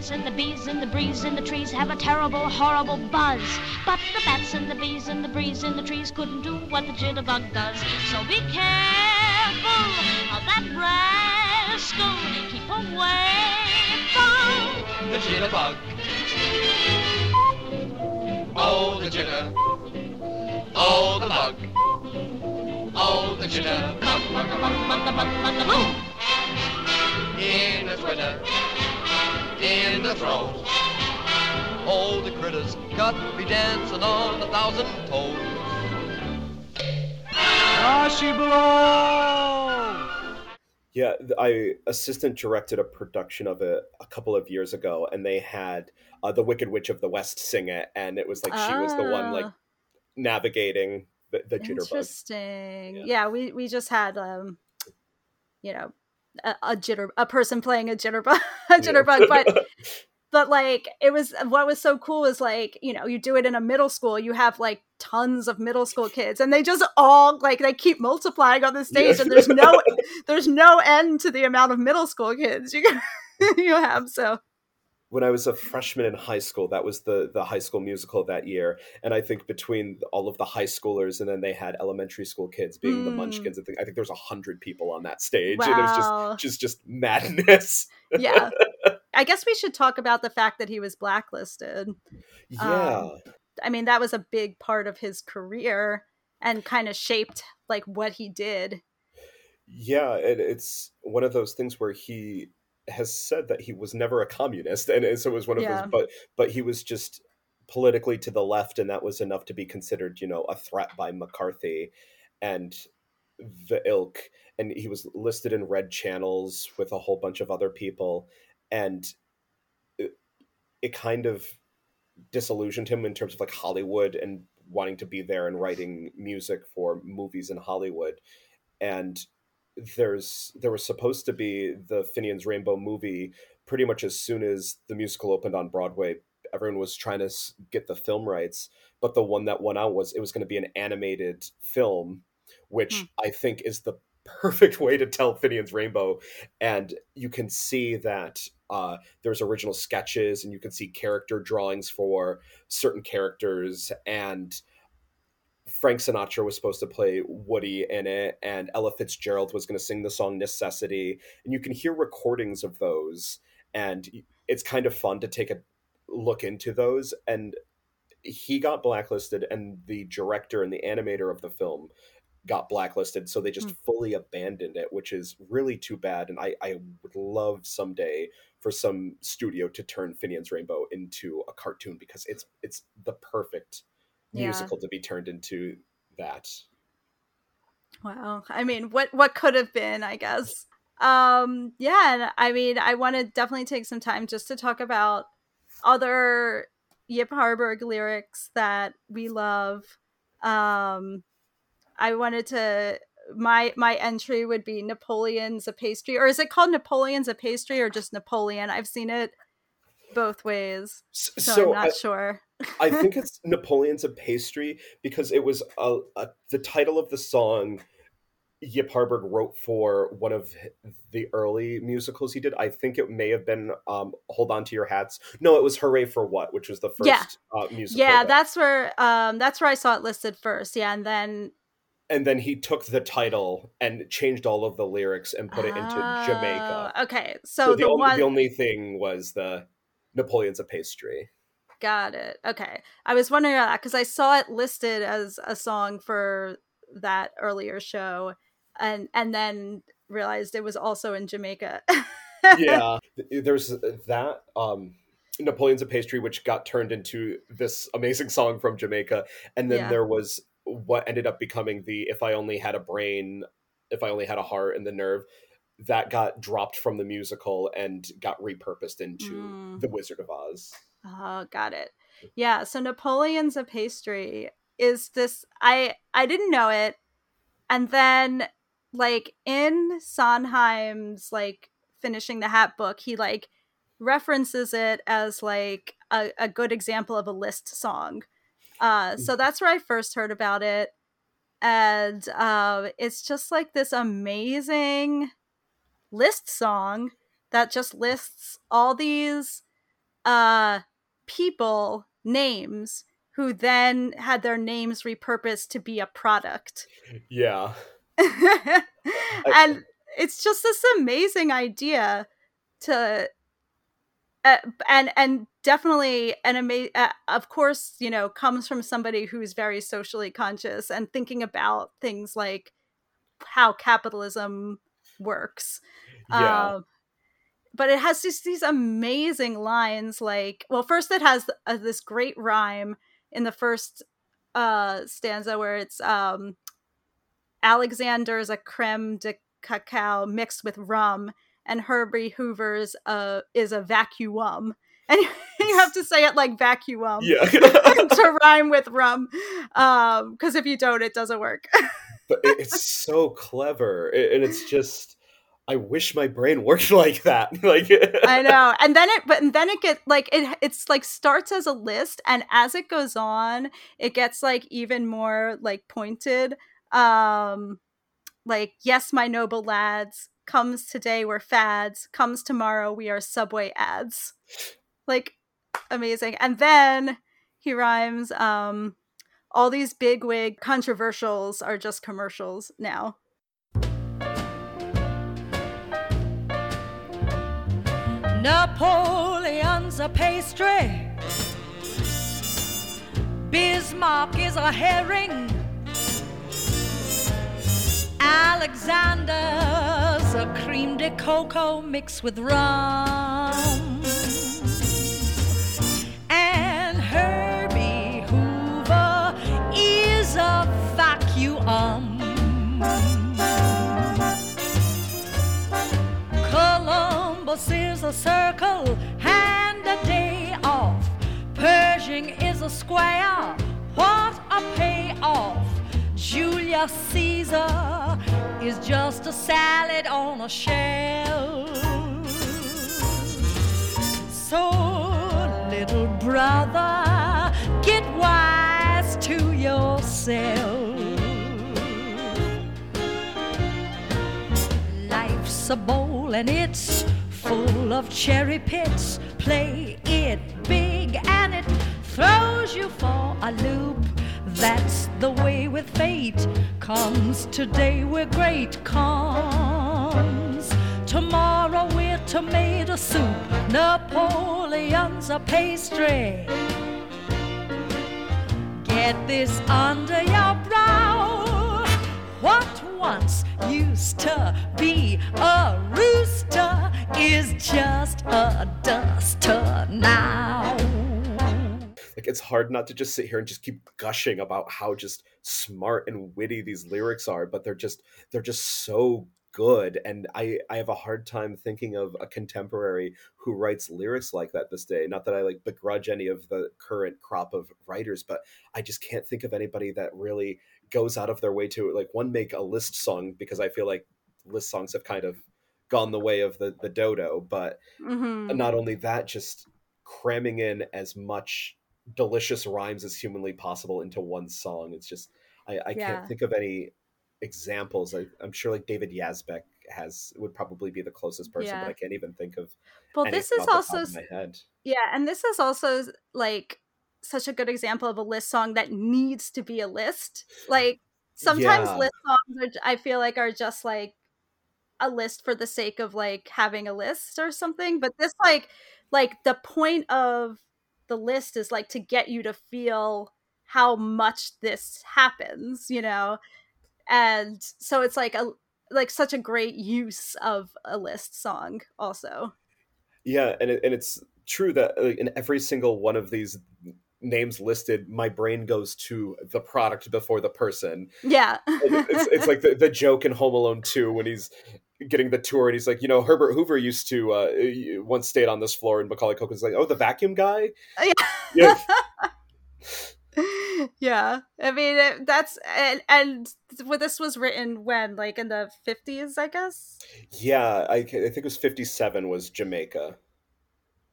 Bats and the bees and the breeze in the trees have a terrible, horrible buzz. But the bats and the bees and the breeze in the trees couldn't do what the jitterbug does. So be careful of that rascal. Keep away from The jitterbug. Oh, the jitter. Oh, the bug. Oh, the jitter. Bug, bug, bug, bug, bug, bug, bug, bug. In the twitter. In the throes. All the critters got to be dancing on a thousand toes. Yeah, th- I assistant directed a production of it a couple of years ago, and they had uh, the Wicked Witch of the West sing it, and it was like she was the one like Ah. navigating the, the jitterbug. Interesting. Yeah. Yeah. we we just had um, you know, a, a jitter a person playing a jitterbug a jitterbug, but but like it was what was so cool is like you know you do it in a middle school you have like tons of middle school kids and they just all like they keep multiplying on the stage Yeah. and there's no there's no end to the amount of middle school kids you you have so when I was a freshman in high school, that was the the high school musical that year, and I think between all of the high schoolers and then they had elementary school kids being the Mm. Munchkins. I think I think there was a hundred people on that stage, and it was just just just madness. yeah i guess we should talk about the fact that he was blacklisted yeah, I mean, that was a big part of his career and kind of shaped like what he did. yeah, and it's one of those things where he has said that he was never a communist, and, and so it was one of Yeah. those, but but he was just politically to the left, and that was enough to be considered, you know, a threat by McCarthy, and the ilk, and he was listed in red channels with a whole bunch of other people, and it, it kind of disillusioned him in terms of like Hollywood and wanting to be there and writing music for movies in Hollywood. And there's there was supposed to be the Finian's Rainbow movie pretty much as soon as the musical opened on Broadway. Everyone was trying to get the film rights, but the one that went out was it was going to be an animated film, which Hmm. I think is the perfect way to tell Finian's Rainbow. And you can see that uh, there's original sketches and you can see character drawings for certain characters and Frank Sinatra was supposed to play Woody in it, and Ella Fitzgerald was going to sing the song Necessity. And you can hear recordings of those, and it's kind of fun to take a look into those. And he got blacklisted, and the director and the animator of the film got blacklisted. So they just Hmm. fully abandoned it, which is really too bad. And I, I would love someday for some studio to turn Finian's Rainbow into a cartoon because it's it's the perfect Yeah. musical to be turned into that. Wow. I mean, what what could have been, I guess. Um yeah, and I mean, I want to definitely take some time just to talk about other Yip Harburg lyrics that we love. Um I wanted to my my entry would be Napoleon's a pastry or is it called Napoleon's a pastry or just Napoleon? I've seen it both ways. So, So, I'm not I, sure. I think it's Napoleon's a pastry because it was a, a, the title of the song Yip Harburg wrote for one of the early musicals he did. I think it may have been um, Hold On to Your Hats. No, it was Hooray for What, which was the first Yeah. uh, musical. Yeah, that- that's where um that's where I saw it listed first. Yeah, and then and then he took the title and changed all of the lyrics and put it into Jamaica. Oh, Okay, So, so, the, the, only, one the only thing was the Napoleon's a pastry. Got it. Okay, I was wondering about that because I saw it listed as a song for that earlier show, and and then realized it was also in Jamaica. yeah there's that um napoleon's a pastry which got turned into this amazing song from jamaica and then Yeah. there was what ended up becoming the if i only had a brain if i only had a heart and the nerve that got dropped from the musical and got repurposed into Mm. the wizard of oz Oh, got it. Yeah, so Napoleon's a pastry is this I I didn't know it. And then like in Sondheim's like finishing the hat book, he like references it as like a, a good example of a list song. Uh so that's where I first heard about it. And uh it's just like this amazing list song that just lists all these uh people names who then had their names repurposed to be a product. Yeah. And it's just this amazing idea to uh, and and definitely an amazing uh, of course you know comes from somebody who's very socially conscious and thinking about things like how capitalism works. Yeah. Um, but it has just these amazing lines like well first it has uh, this great rhyme in the first uh stanza where it's um alexander's a creme de cacao mixed with rum and herbie hoover's uh is a vacuum. And you have to say it like vacuum yeah. to rhyme with rum um because if you don't it doesn't work. But it's so clever and it's just i wish my brain worked like that like I know. And then it but then it get like it it's like starts as a list and as it goes on, it gets like even more like pointed. Um like yes, my noble lads, comes today we're fads, comes tomorrow we are subway ads. Like amazing. And then he rhymes um all these big wig controversials are just commercials now. Napoleon's a pastry. Bismarck is a herring. Alexander's a cream de cocoa mixed with rum. A circle and a day off. Pershing is a square. What a payoff! Julius Caesar is just a salad on a shell. So, little brother, get wise to yourself. Life's a bowl and it's full of cherry pits. Play it big and it throws you for a loop. That's the way with fate. Comes today we're great. Comes tomorrow we're tomato soup. Napoleon's a pastry. Get this under your brow. What once used to be a rooster is just a duster now. like it's hard not to just sit here and just keep gushing about how just smart and witty these lyrics are but they're just they're just so good and i i have a hard time thinking of a contemporary who writes lyrics like that this day not that i like begrudge any of the current crop of writers but i just can't think of anybody that really goes out of their way to like one make a list song because i feel like list songs have kind of gone the way of the the dodo but Mhm. not only that just cramming in as much delicious rhymes as humanly possible into one song it's just i, I Yeah. can't think of any examples I, i'm sure like david yazbek has would probably be the closest person Yeah. but i can't even think of Well, this is also my head Yeah, and this is also like such a good example of a list song that needs to be a list. Like sometimes Yeah. list songs are, I feel like are just like a list for the sake of like having a list or something, but this like like the point of the list is like to get you to feel how much this happens, you know. And so it's like a like such a great use of a list song also. yeah and, it, and it's true that like, in every single one of these names listed my brain goes to the product before the person Yeah. it's, it's like the, the joke in Home Alone 2 when he's getting the tour and he's like, you know, Herbert Hoover used to uh, once stayed on this floor, and Macaulay Culkin's like, oh, the vacuum guy. Yeah. yeah yeah. i mean it, that's and and well, this was written when like in the 50s i guess Yeah, I, I think it was 57 was Jamaica.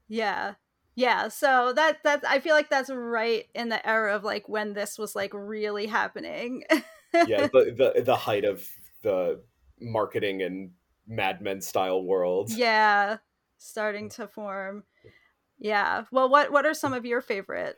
yeah yeah so that that i feel like that's right in the era of like when this was like really happening Yeah, the, the the height of the marketing and Mad Men style world. yeah starting to form yeah well what what are some of your favorite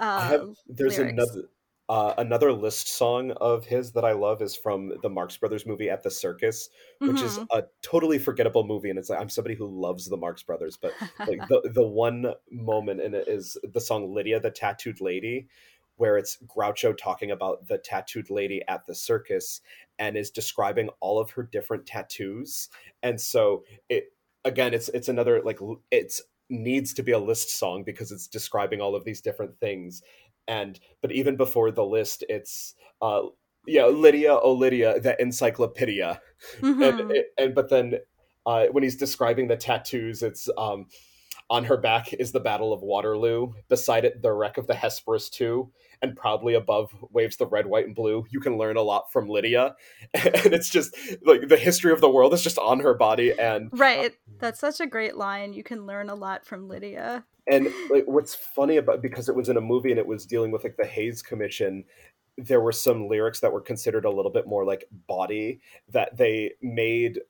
uh I have there's lyrics? another uh, another list song of his that I love is from the Marx Brothers movie At the Circus, which is Mhm. a totally forgettable movie. And it's like I'm somebody who loves the Marx Brothers, but like the the one moment in it is the song Lydia the Tattooed Lady, where it's Groucho talking about the tattooed lady at the circus and is describing all of her different tattoos. And so it again it's it's another like it's needs to be a list song because it's describing all of these different things and but even before the list it's uh yeah lydia oh lydia the encyclopedia. And, Mhm. and but then uh when he's describing the tattoos it's um on her back is the battle of waterloo beside it the wreck of the hesperus 2 and proudly above waves the red white and blue. You can learn a lot from lydia. And it's just like the history of the world is just on her body and right that's such a great line. You can learn a lot from lydia and like what's funny about because it was in a movie and it was dealing with like the Hays Commission, there were some lyrics that were considered a little bit more like body that they made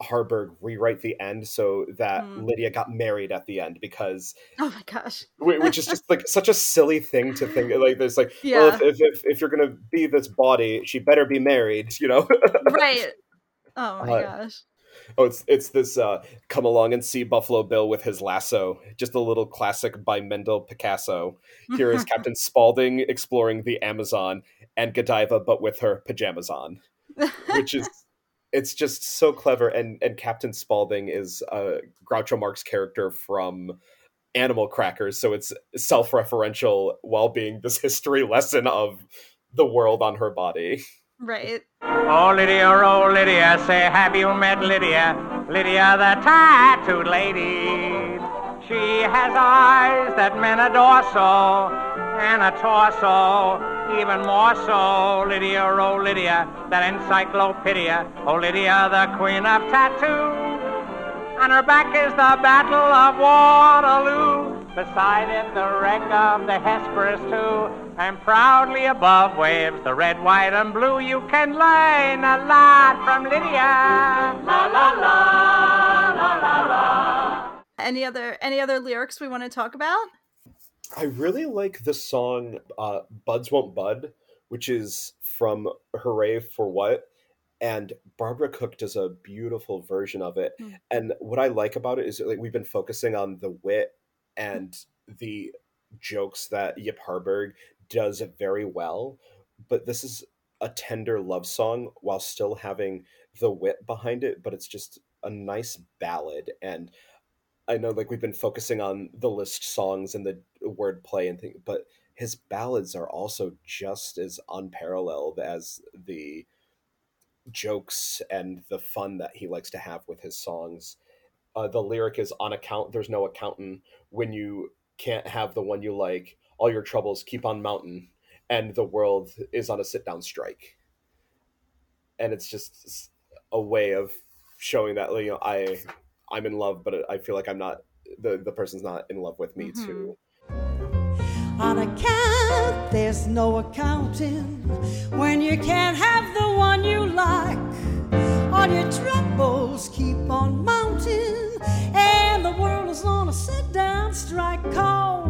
Harburg rewrite the end so that Hmm. Lydia got married at the end because oh my gosh which is just like such a silly thing to think like there's like Yeah. well if, if, if, if you're gonna be this body she better be married you know right oh my Uh, gosh Oh, it's it's this uh, "Come Along and See Buffalo Bill" with his lasso. Just a little classic by Mendel Picasso. Here is Captain Spaulding exploring the Amazon and Godiva, but with her pajamas on, which is it's just so clever. And and Captain Spaulding is uh, Groucho Marx character from Animal Crackers, so it's self-referential while being this history lesson of the world on her body. Right. Oh, Lydia, oh, Lydia, say, have you met Lydia? Lydia, the tattooed lady. She has eyes that men adore so, and a torso even more so. Lydia, oh, Lydia, that encyclopedia. Oh, Lydia, the queen of tattoo. On her back is the Battle of Waterloo. Beside it, the wreck of the Hesperus, too. And proudly above waves the red, white, and blue. You can learn a lot from Lydia. La, la, la, la, la, la. Any other any other lyrics we want to talk about? I really like the song uh, "Buds Won't Bud," which is from "Hooray for What," and Barbara Cook does a beautiful version of it. Mm. And what I like about it is like we've been focusing on the wit and the jokes that Yip Harburg does it very well, but this is a tender love song while still having the wit behind it. But it's just a nice ballad and. I know like we've been focusing on the list songs and the wordplay and things, but his ballads are also just as unparalleled as the jokes and the fun that he likes to have with his songs. Uh, the lyric is on account there's no accountant when you can't have the one you like all your troubles keep on mountain and the world is on a sit down strike and it's just a way of showing that you know i i'm in love but i feel like i'm not the the person's not in love with me Mhm. too On account, there's no accounting when you can't have the one you like. All your troubles keep on mounting, and the world is on a sit down strike. Cause a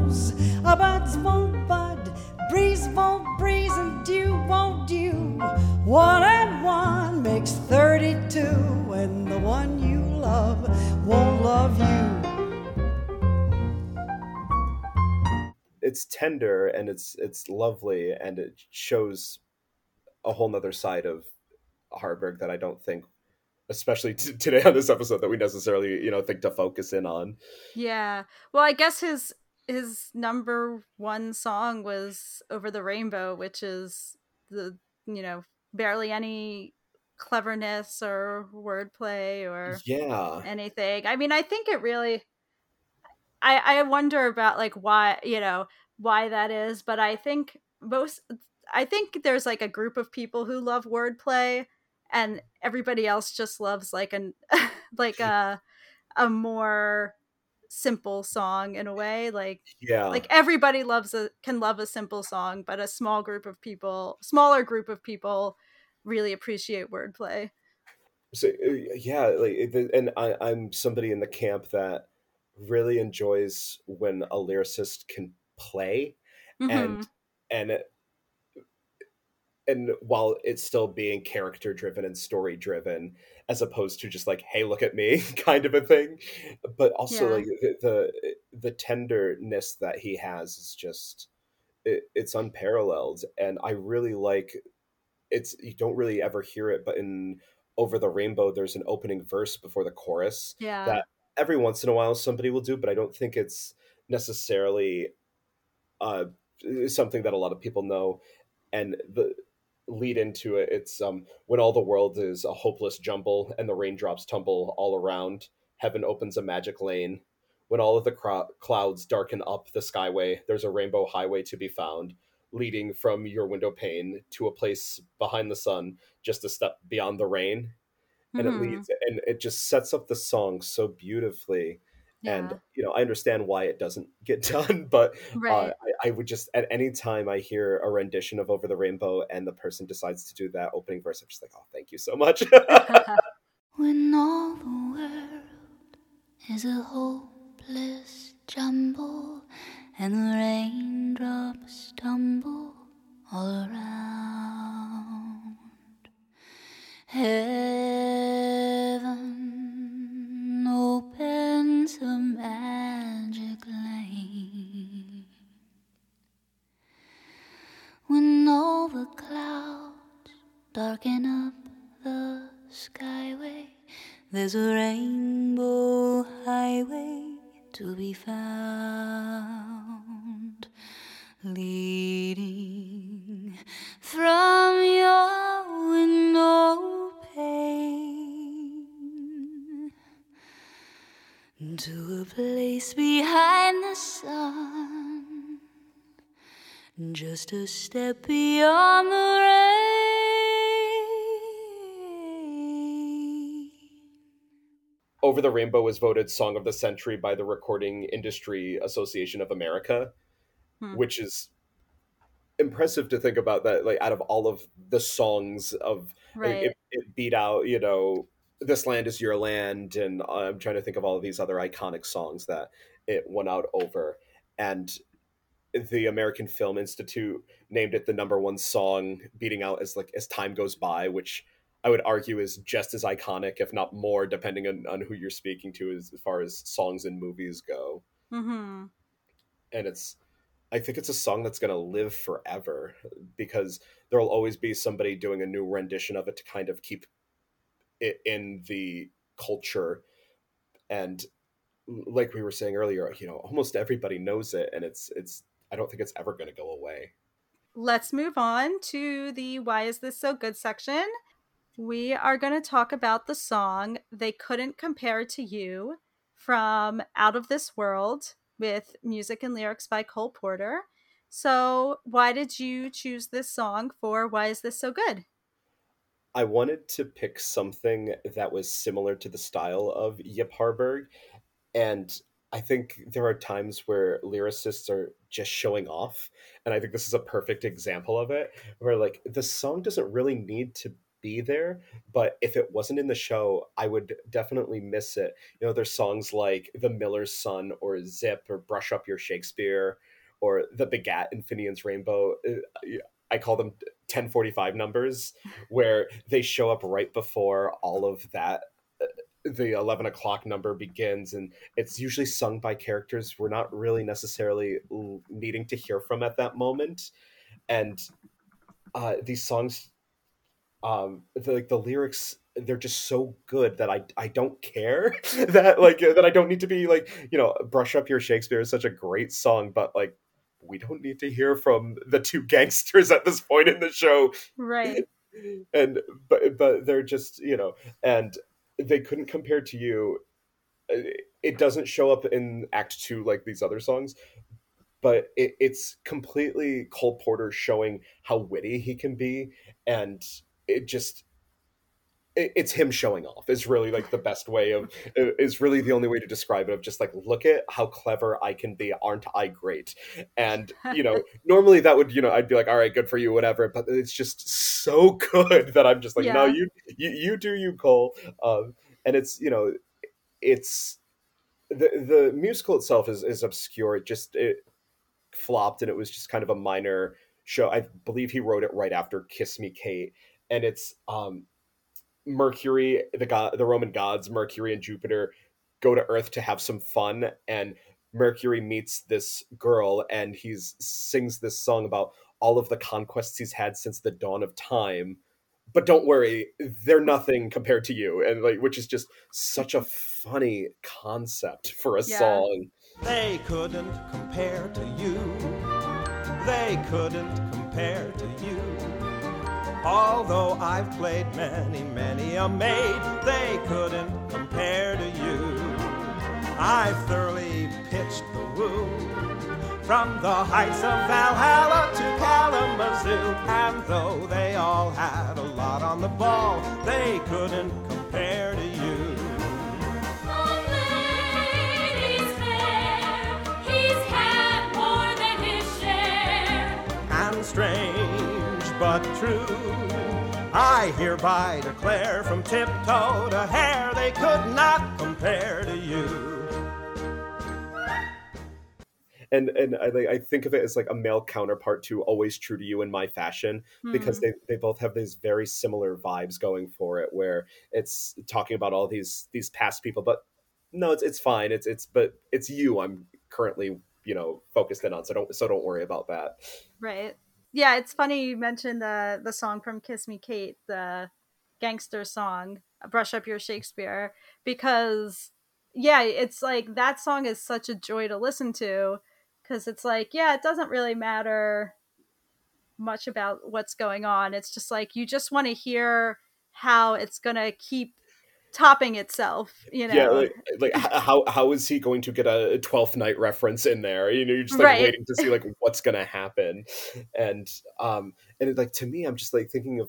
buds won't bud, breeze won't breeze, and dew won't dew. One and one makes 32, and the one you love won't love you. it's tender and it's it's lovely and it shows a whole nother side of Harburg that I don't think especially t- today on this episode that we necessarily you know think to focus in on Yeah. Well, I guess his his number one song was Over the Rainbow, which is the you know, barely any cleverness or wordplay or yeah anything. I mean, I think it really I I wonder about like why, you know, why that is, but I think most I think there's like a group of people who love wordplay and everybody else just loves like an like a a more simple song in a way like yeah like everybody loves a can love a simple song but a small group of people smaller group of people really appreciate wordplay so uh, yeah like and I, i'm somebody in the camp that really enjoys when a lyricist can play Mhm. and and it, and while it's still being character driven and story driven as opposed to just like hey look at me kind of a thing but also Yeah. like the, the the tenderness that he has is just it, it's unparalleled and i really like it's you don't really ever hear it but in over the rainbow there's an opening verse before the chorus yeah that every once in a while somebody will do, but I don't think it's necessarily uh, something that a lot of people know. And the lead into it, it's um, when all the world is a hopeless jumble and the raindrops tumble all around. Heaven opens a magic lane. When all of the cro- clouds darken up the skyway, there's a rainbow highway to be found, leading from your window pane to a place behind the sun, just a step beyond the rain and Mhm. it leads and it just sets up the song so beautifully and you know i understand why it doesn't get done but Right. uh, I, I would just at any time i hear a rendition of over the rainbow and the person decides to do that opening verse i'm just like oh thank you so much When all the world is a hopeless jumble and the raindrops tumble all around, heaven opens magic lane. When all the clouds darken up the skyway, there's a rainbow highway to be found, leading from your to a place behind the sun, just a step beyond the rain. Over the Rainbow was voted Song of the Century by the Recording Industry Association of America, Hmm. which is impressive to think about that like out of all of the songs of like, Right. it, it beat out you know this land is your land and i'm trying to think of all of these other iconic songs that it won out over and the american film institute named it the number one song beating out as like as time goes by which i would argue is just as iconic if not more depending on, on who you're speaking to as, as far as songs and movies go Mm-hmm. and it's I think it's a song that's going to live forever because there'll always be somebody doing a new rendition of it to kind of keep in the culture and like we were saying earlier you know almost everybody knows it and it's it's I don't think it's ever going to go away Let's move on to the Why Is This So Good section. We are going to talk about the song They Couldn't Compare to You from Out of This World with music and lyrics by Cole Porter. So, why did you choose this song for Why Is This So Good? I wanted to pick something that was similar to the style of Yip Harburg, and I think there are times where lyricists are just showing off, and I think this is a perfect example of it, where like the song doesn't really need to be there, but if it wasn't in the show, I would definitely miss it. You know, there's songs like The Miller's Son or Zip or Brush Up Your Shakespeare or The Begat in Finian's Rainbow. Uh, I call them 1045 numbers where they show up right before all of that uh, the 11 o'clock number begins and it's usually sung by characters we're not really necessarily needing to hear from at that moment. And uh, these songs um the, like the lyrics they're just so good that I I don't care that like that I don't need to be like you know brush up your Shakespeare is such a great song but like we don't need to hear from the two gangsters at this point in the show. Right. and but but they're just you know and they couldn't compare to you. It doesn't show up in act two like these other songs but it, it's completely cole porter showing how witty he can be. And it just it's him showing off is really like the best way of is really the only way to describe it of just like look at how clever i can be. Aren't i great? And you know normally that would you know i'd be like all right good for you whatever. But it's just so good that i'm just like no you you, you do you cole. Um and it's you know it's the the musical itself is is obscure. It just it flopped and it was just kind of a minor show. I believe he wrote it right after kiss me kate. And it's um mercury the god the roman gods mercury and jupiter go to earth to have some fun and mercury meets this girl and he sings this song about all of the conquests he's had since the dawn of time but don't worry they're nothing compared to you and like which is just such a funny concept for a Yeah. song They couldn't compare to you. They couldn't compare to you. Although I've played many, many a maid, they couldn't compare to you. I've thoroughly pitched the woo. From the heights of Valhalla to Kalamazoo, and though they all had a lot on the ball, they couldn't compare but true. I hereby declare from tiptoe to hair they could not compare to you. and and I, like, I think of it as like a male counterpart to always true to you in my fashion because Hmm. they, they both have these very similar vibes going for it where it's talking about all these these past people but no it's it's fine it's it's but it's you i'm currently you know focused in on so don't so don't worry about that Right. Yeah, it's funny you mentioned the the song from Kiss Me Kate, the gangster song, Brush Up Your Shakespeare, because yeah, it's like that song is such a joy to listen to because it's like, yeah, it doesn't really matter much about what's going on. It's just like you just want to hear how it's going to keep topping itself. You know, Yeah, like, like how how is he going to get a Twelfth Night reference in there? You know, you're just like Right. waiting to see like what's gonna happen, and um, and it, like to me, I'm just like thinking of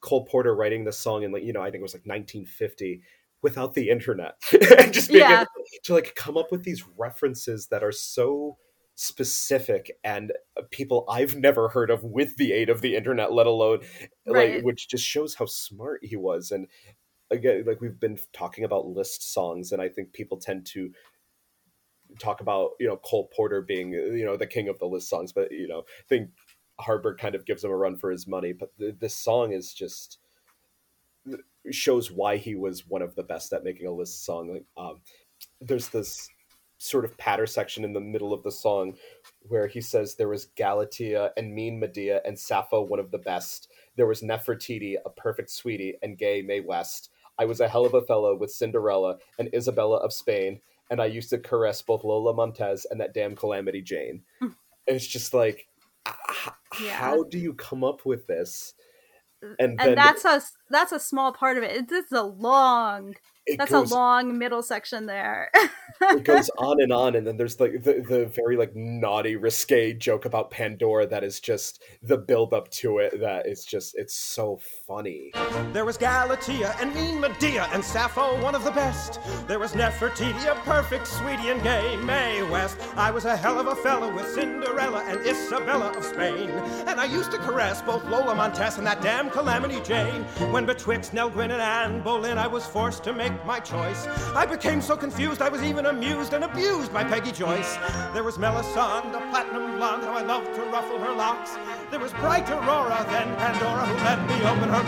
Cole Porter writing this song in like you know I think it was like 1950 without the internet, and just being Yeah. able to like come up with these references that are so specific and uh, people I've never heard of with the aid of the internet, let alone like which just shows how smart he was and again like we've been talking about list songs and i think people tend to talk about you know cole porter being you know the king of the list songs but you know i think harburg kind of gives him a run for his money but th- this song is just shows why he was one of the best at making a list song like um there's this sort of patter section in the middle of the song where he says there was Galatea and mean Medea and Sappho one of the best. There was Nefertiti, a perfect sweetie, and gay Mae West. I was a hell of a fellow with Cinderella and Isabella of Spain, and I used to caress both Lola Montez and that damn Calamity Jane. and it's just like, h- Yeah. how do you come up with this? Mm, and then that's a that's a small part of it. It- This is a long. It that's goes- a long middle section there. it goes on and on and then there's like the, the very like naughty risque joke about pandora that is just the build up to it that is just it's so funny There was Galatea and mean Medea and Sappho, one of the best. There was Nefertiti, a perfect sweetie and gay Mae West. I was a hell of a fellow with Cinderella and Isabella of Spain. And I used to caress both Lola Montez and that damn Calamity Jane. When betwixt Nell Gwyn and Anne Boleyn I was forced to make my choice, I became so confused I was even amused and abused by Peggy Joyce. There was Melisande, a platinum blonde, how I loved to ruffle her locks. There was bright Aurora, then Pandora, who let me open her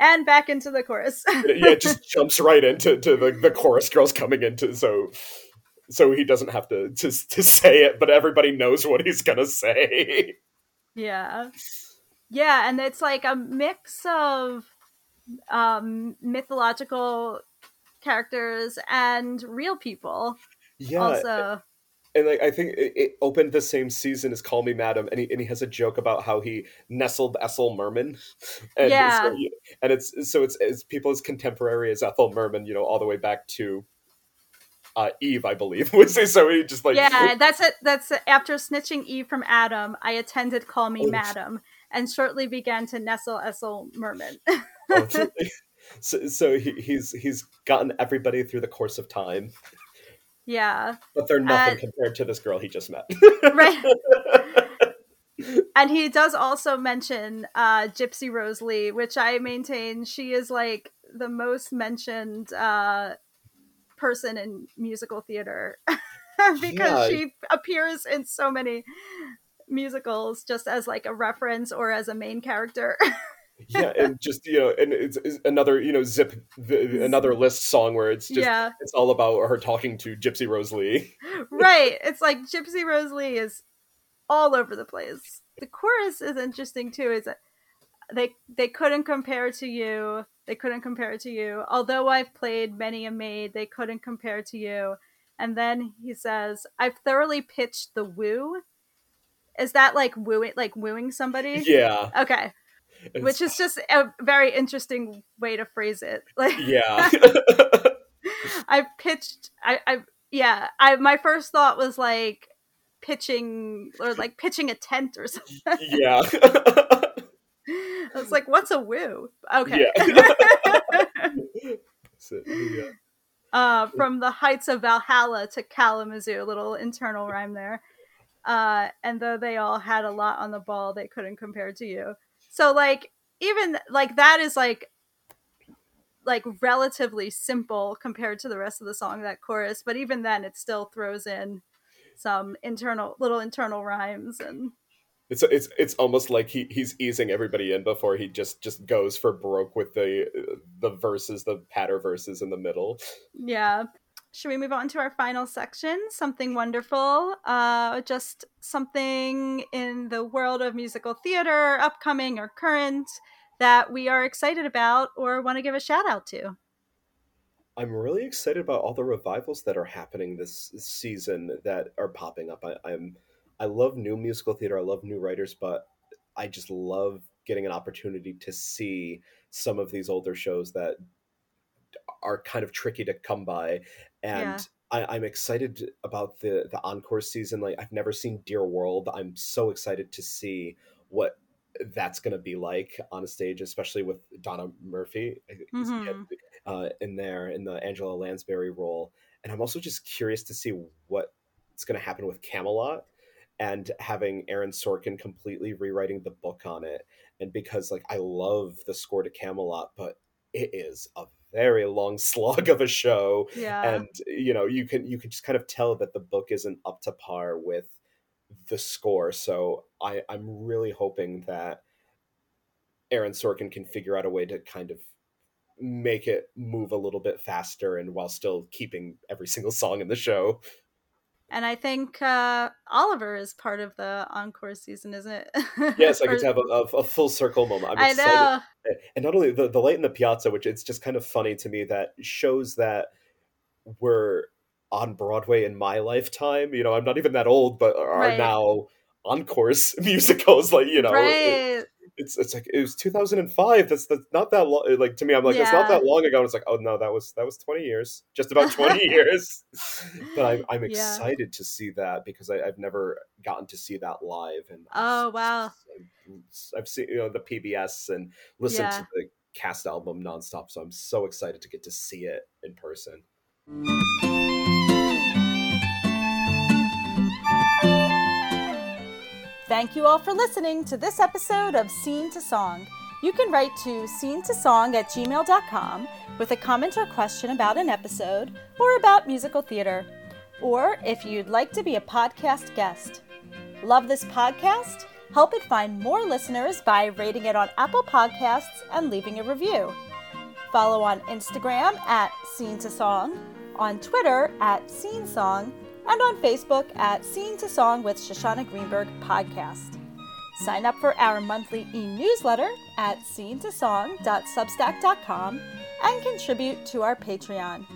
and back into the chorus. yeah it just jumps right into to the, the chorus girls coming into so so he doesn't have to, to to say it but everybody knows what he's gonna say Yeah. Yeah, and it's like a mix of um mythological characters and real people. Yeah, Also. and like I think it, it opened the same season as Call Me Madam, and he and he has a joke about how he nestled Ethel Merman, and Yeah. so, and it's so it's it's people as contemporary as Ethel Merman, you know, all the way back to uh, Eve, I believe. Was so he just like yeah, that's it. That's it. after snitching Eve from Adam, I attended Call Me Oh. Madam and shortly began to nestle Ethel Merman. so, so he, he's he's gotten everybody through the course of time, yeah. but they're nothing Uh, compared to this girl he just met. right. And he does also mention uh, Gypsy Rose Lee, which I maintain she is like the most mentioned uh, person in musical theater because Yeah. she appears in so many musicals just as like a reference or as a main character. yeah, and just you know, and it's, it's another you know zip the, another list song where it's just Yeah. it's all about her talking to Gypsy Rose Lee. right. It's like Gypsy Rose Lee is all over the place. The chorus is interesting too. Is that they they couldn't compare to you. They couldn't compare to you. Although I've played many a maid, they couldn't compare to you. And then he says, "I've thoroughly pitched the woo." Is that like wooing, like wooing somebody? Yeah. Okay. It's- Which is just a very interesting way to phrase it. Like, Yeah. I pitched. I, I yeah. I my first thought was like pitching or like pitching a tent or something. yeah. I was like, what's a woo? Okay. So, yeah. uh, from the heights of Valhalla to Kalamazoo, a little internal rhyme there. Uh, and though they all had a lot on the ball, they couldn't compare to you. So like even like that is like like relatively simple compared to the rest of the song that chorus, but even then it still throws in some internal little internal rhymes and It's it's it's almost like he, he's easing everybody in before he just just goes for broke with the the verses, the patter verses in the middle. Yeah. Should we move on to our final section? Something wonderful. Uh, just something in the world of musical theater, upcoming or current, that we are excited about or want to give a shout out to. I'm really excited about all the revivals that are happening this season that are popping up. I, I'm I love new musical theater. I love new writers, but I just love getting an opportunity to see some of these older shows that are kind of tricky to come by and Yeah. I, I'm excited about the the encore season. Like I've never seen Dear World. I'm so excited to see what that's going to be like on a stage, especially with Donna Murphy Mhm. uh, in there in the Angela Lansbury role. And I'm also just curious to see what's going to happen with Camelot and having Aaron Sorkin completely rewriting the book on it. And because like I love the score to Camelot, but it is a very long slog of a show Yeah. and you know you can you can just kind of tell that the book isn't up to par with the score so i i'm really hoping that aaron sorkin can figure out a way to kind of make it move a little bit faster and while still keeping every single song in the show And I think uh, Oliver is part of the encore season, isn't it? yes i get to have a, a, a full circle moment i'm I excited know. and not only the, the light in the piazza which it's just kind of funny to me that shows that were on broadway in my lifetime you know i'm not even that old but are Right. now encores musicals like you know it- right. It's it's like it was 2005 that's that's not that long like to me i'm like it's not that long ago and it's like oh no that was that was 20 years just about 20 years but i'm, I'm Yeah. excited to see that because I, i've never gotten to see that live and Oh wow. I've seen you know the PBS and listened Yeah. to the cast album nonstop, so I'm so excited to get to see it in person. Thank you all for listening to this episode of Scene to Song. You can write to scene to song at gmail.com with a comment or question about an episode or about musical theater, or if you'd like to be a podcast guest. Love this podcast? Help it find more listeners by rating it on Apple Podcasts and leaving a review. Follow on Instagram at Scene to Song, on Twitter at Scene Song, and on Facebook at Scene to Song with Shoshana Greenberg Podcast. Sign up for our monthly e newsletter at scenetosong.substack.com and contribute to our Patreon.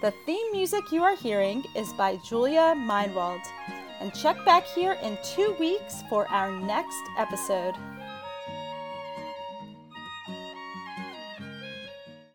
The theme music you are hearing is by Julia Meinwald. And check back here in two weeks for our next episode.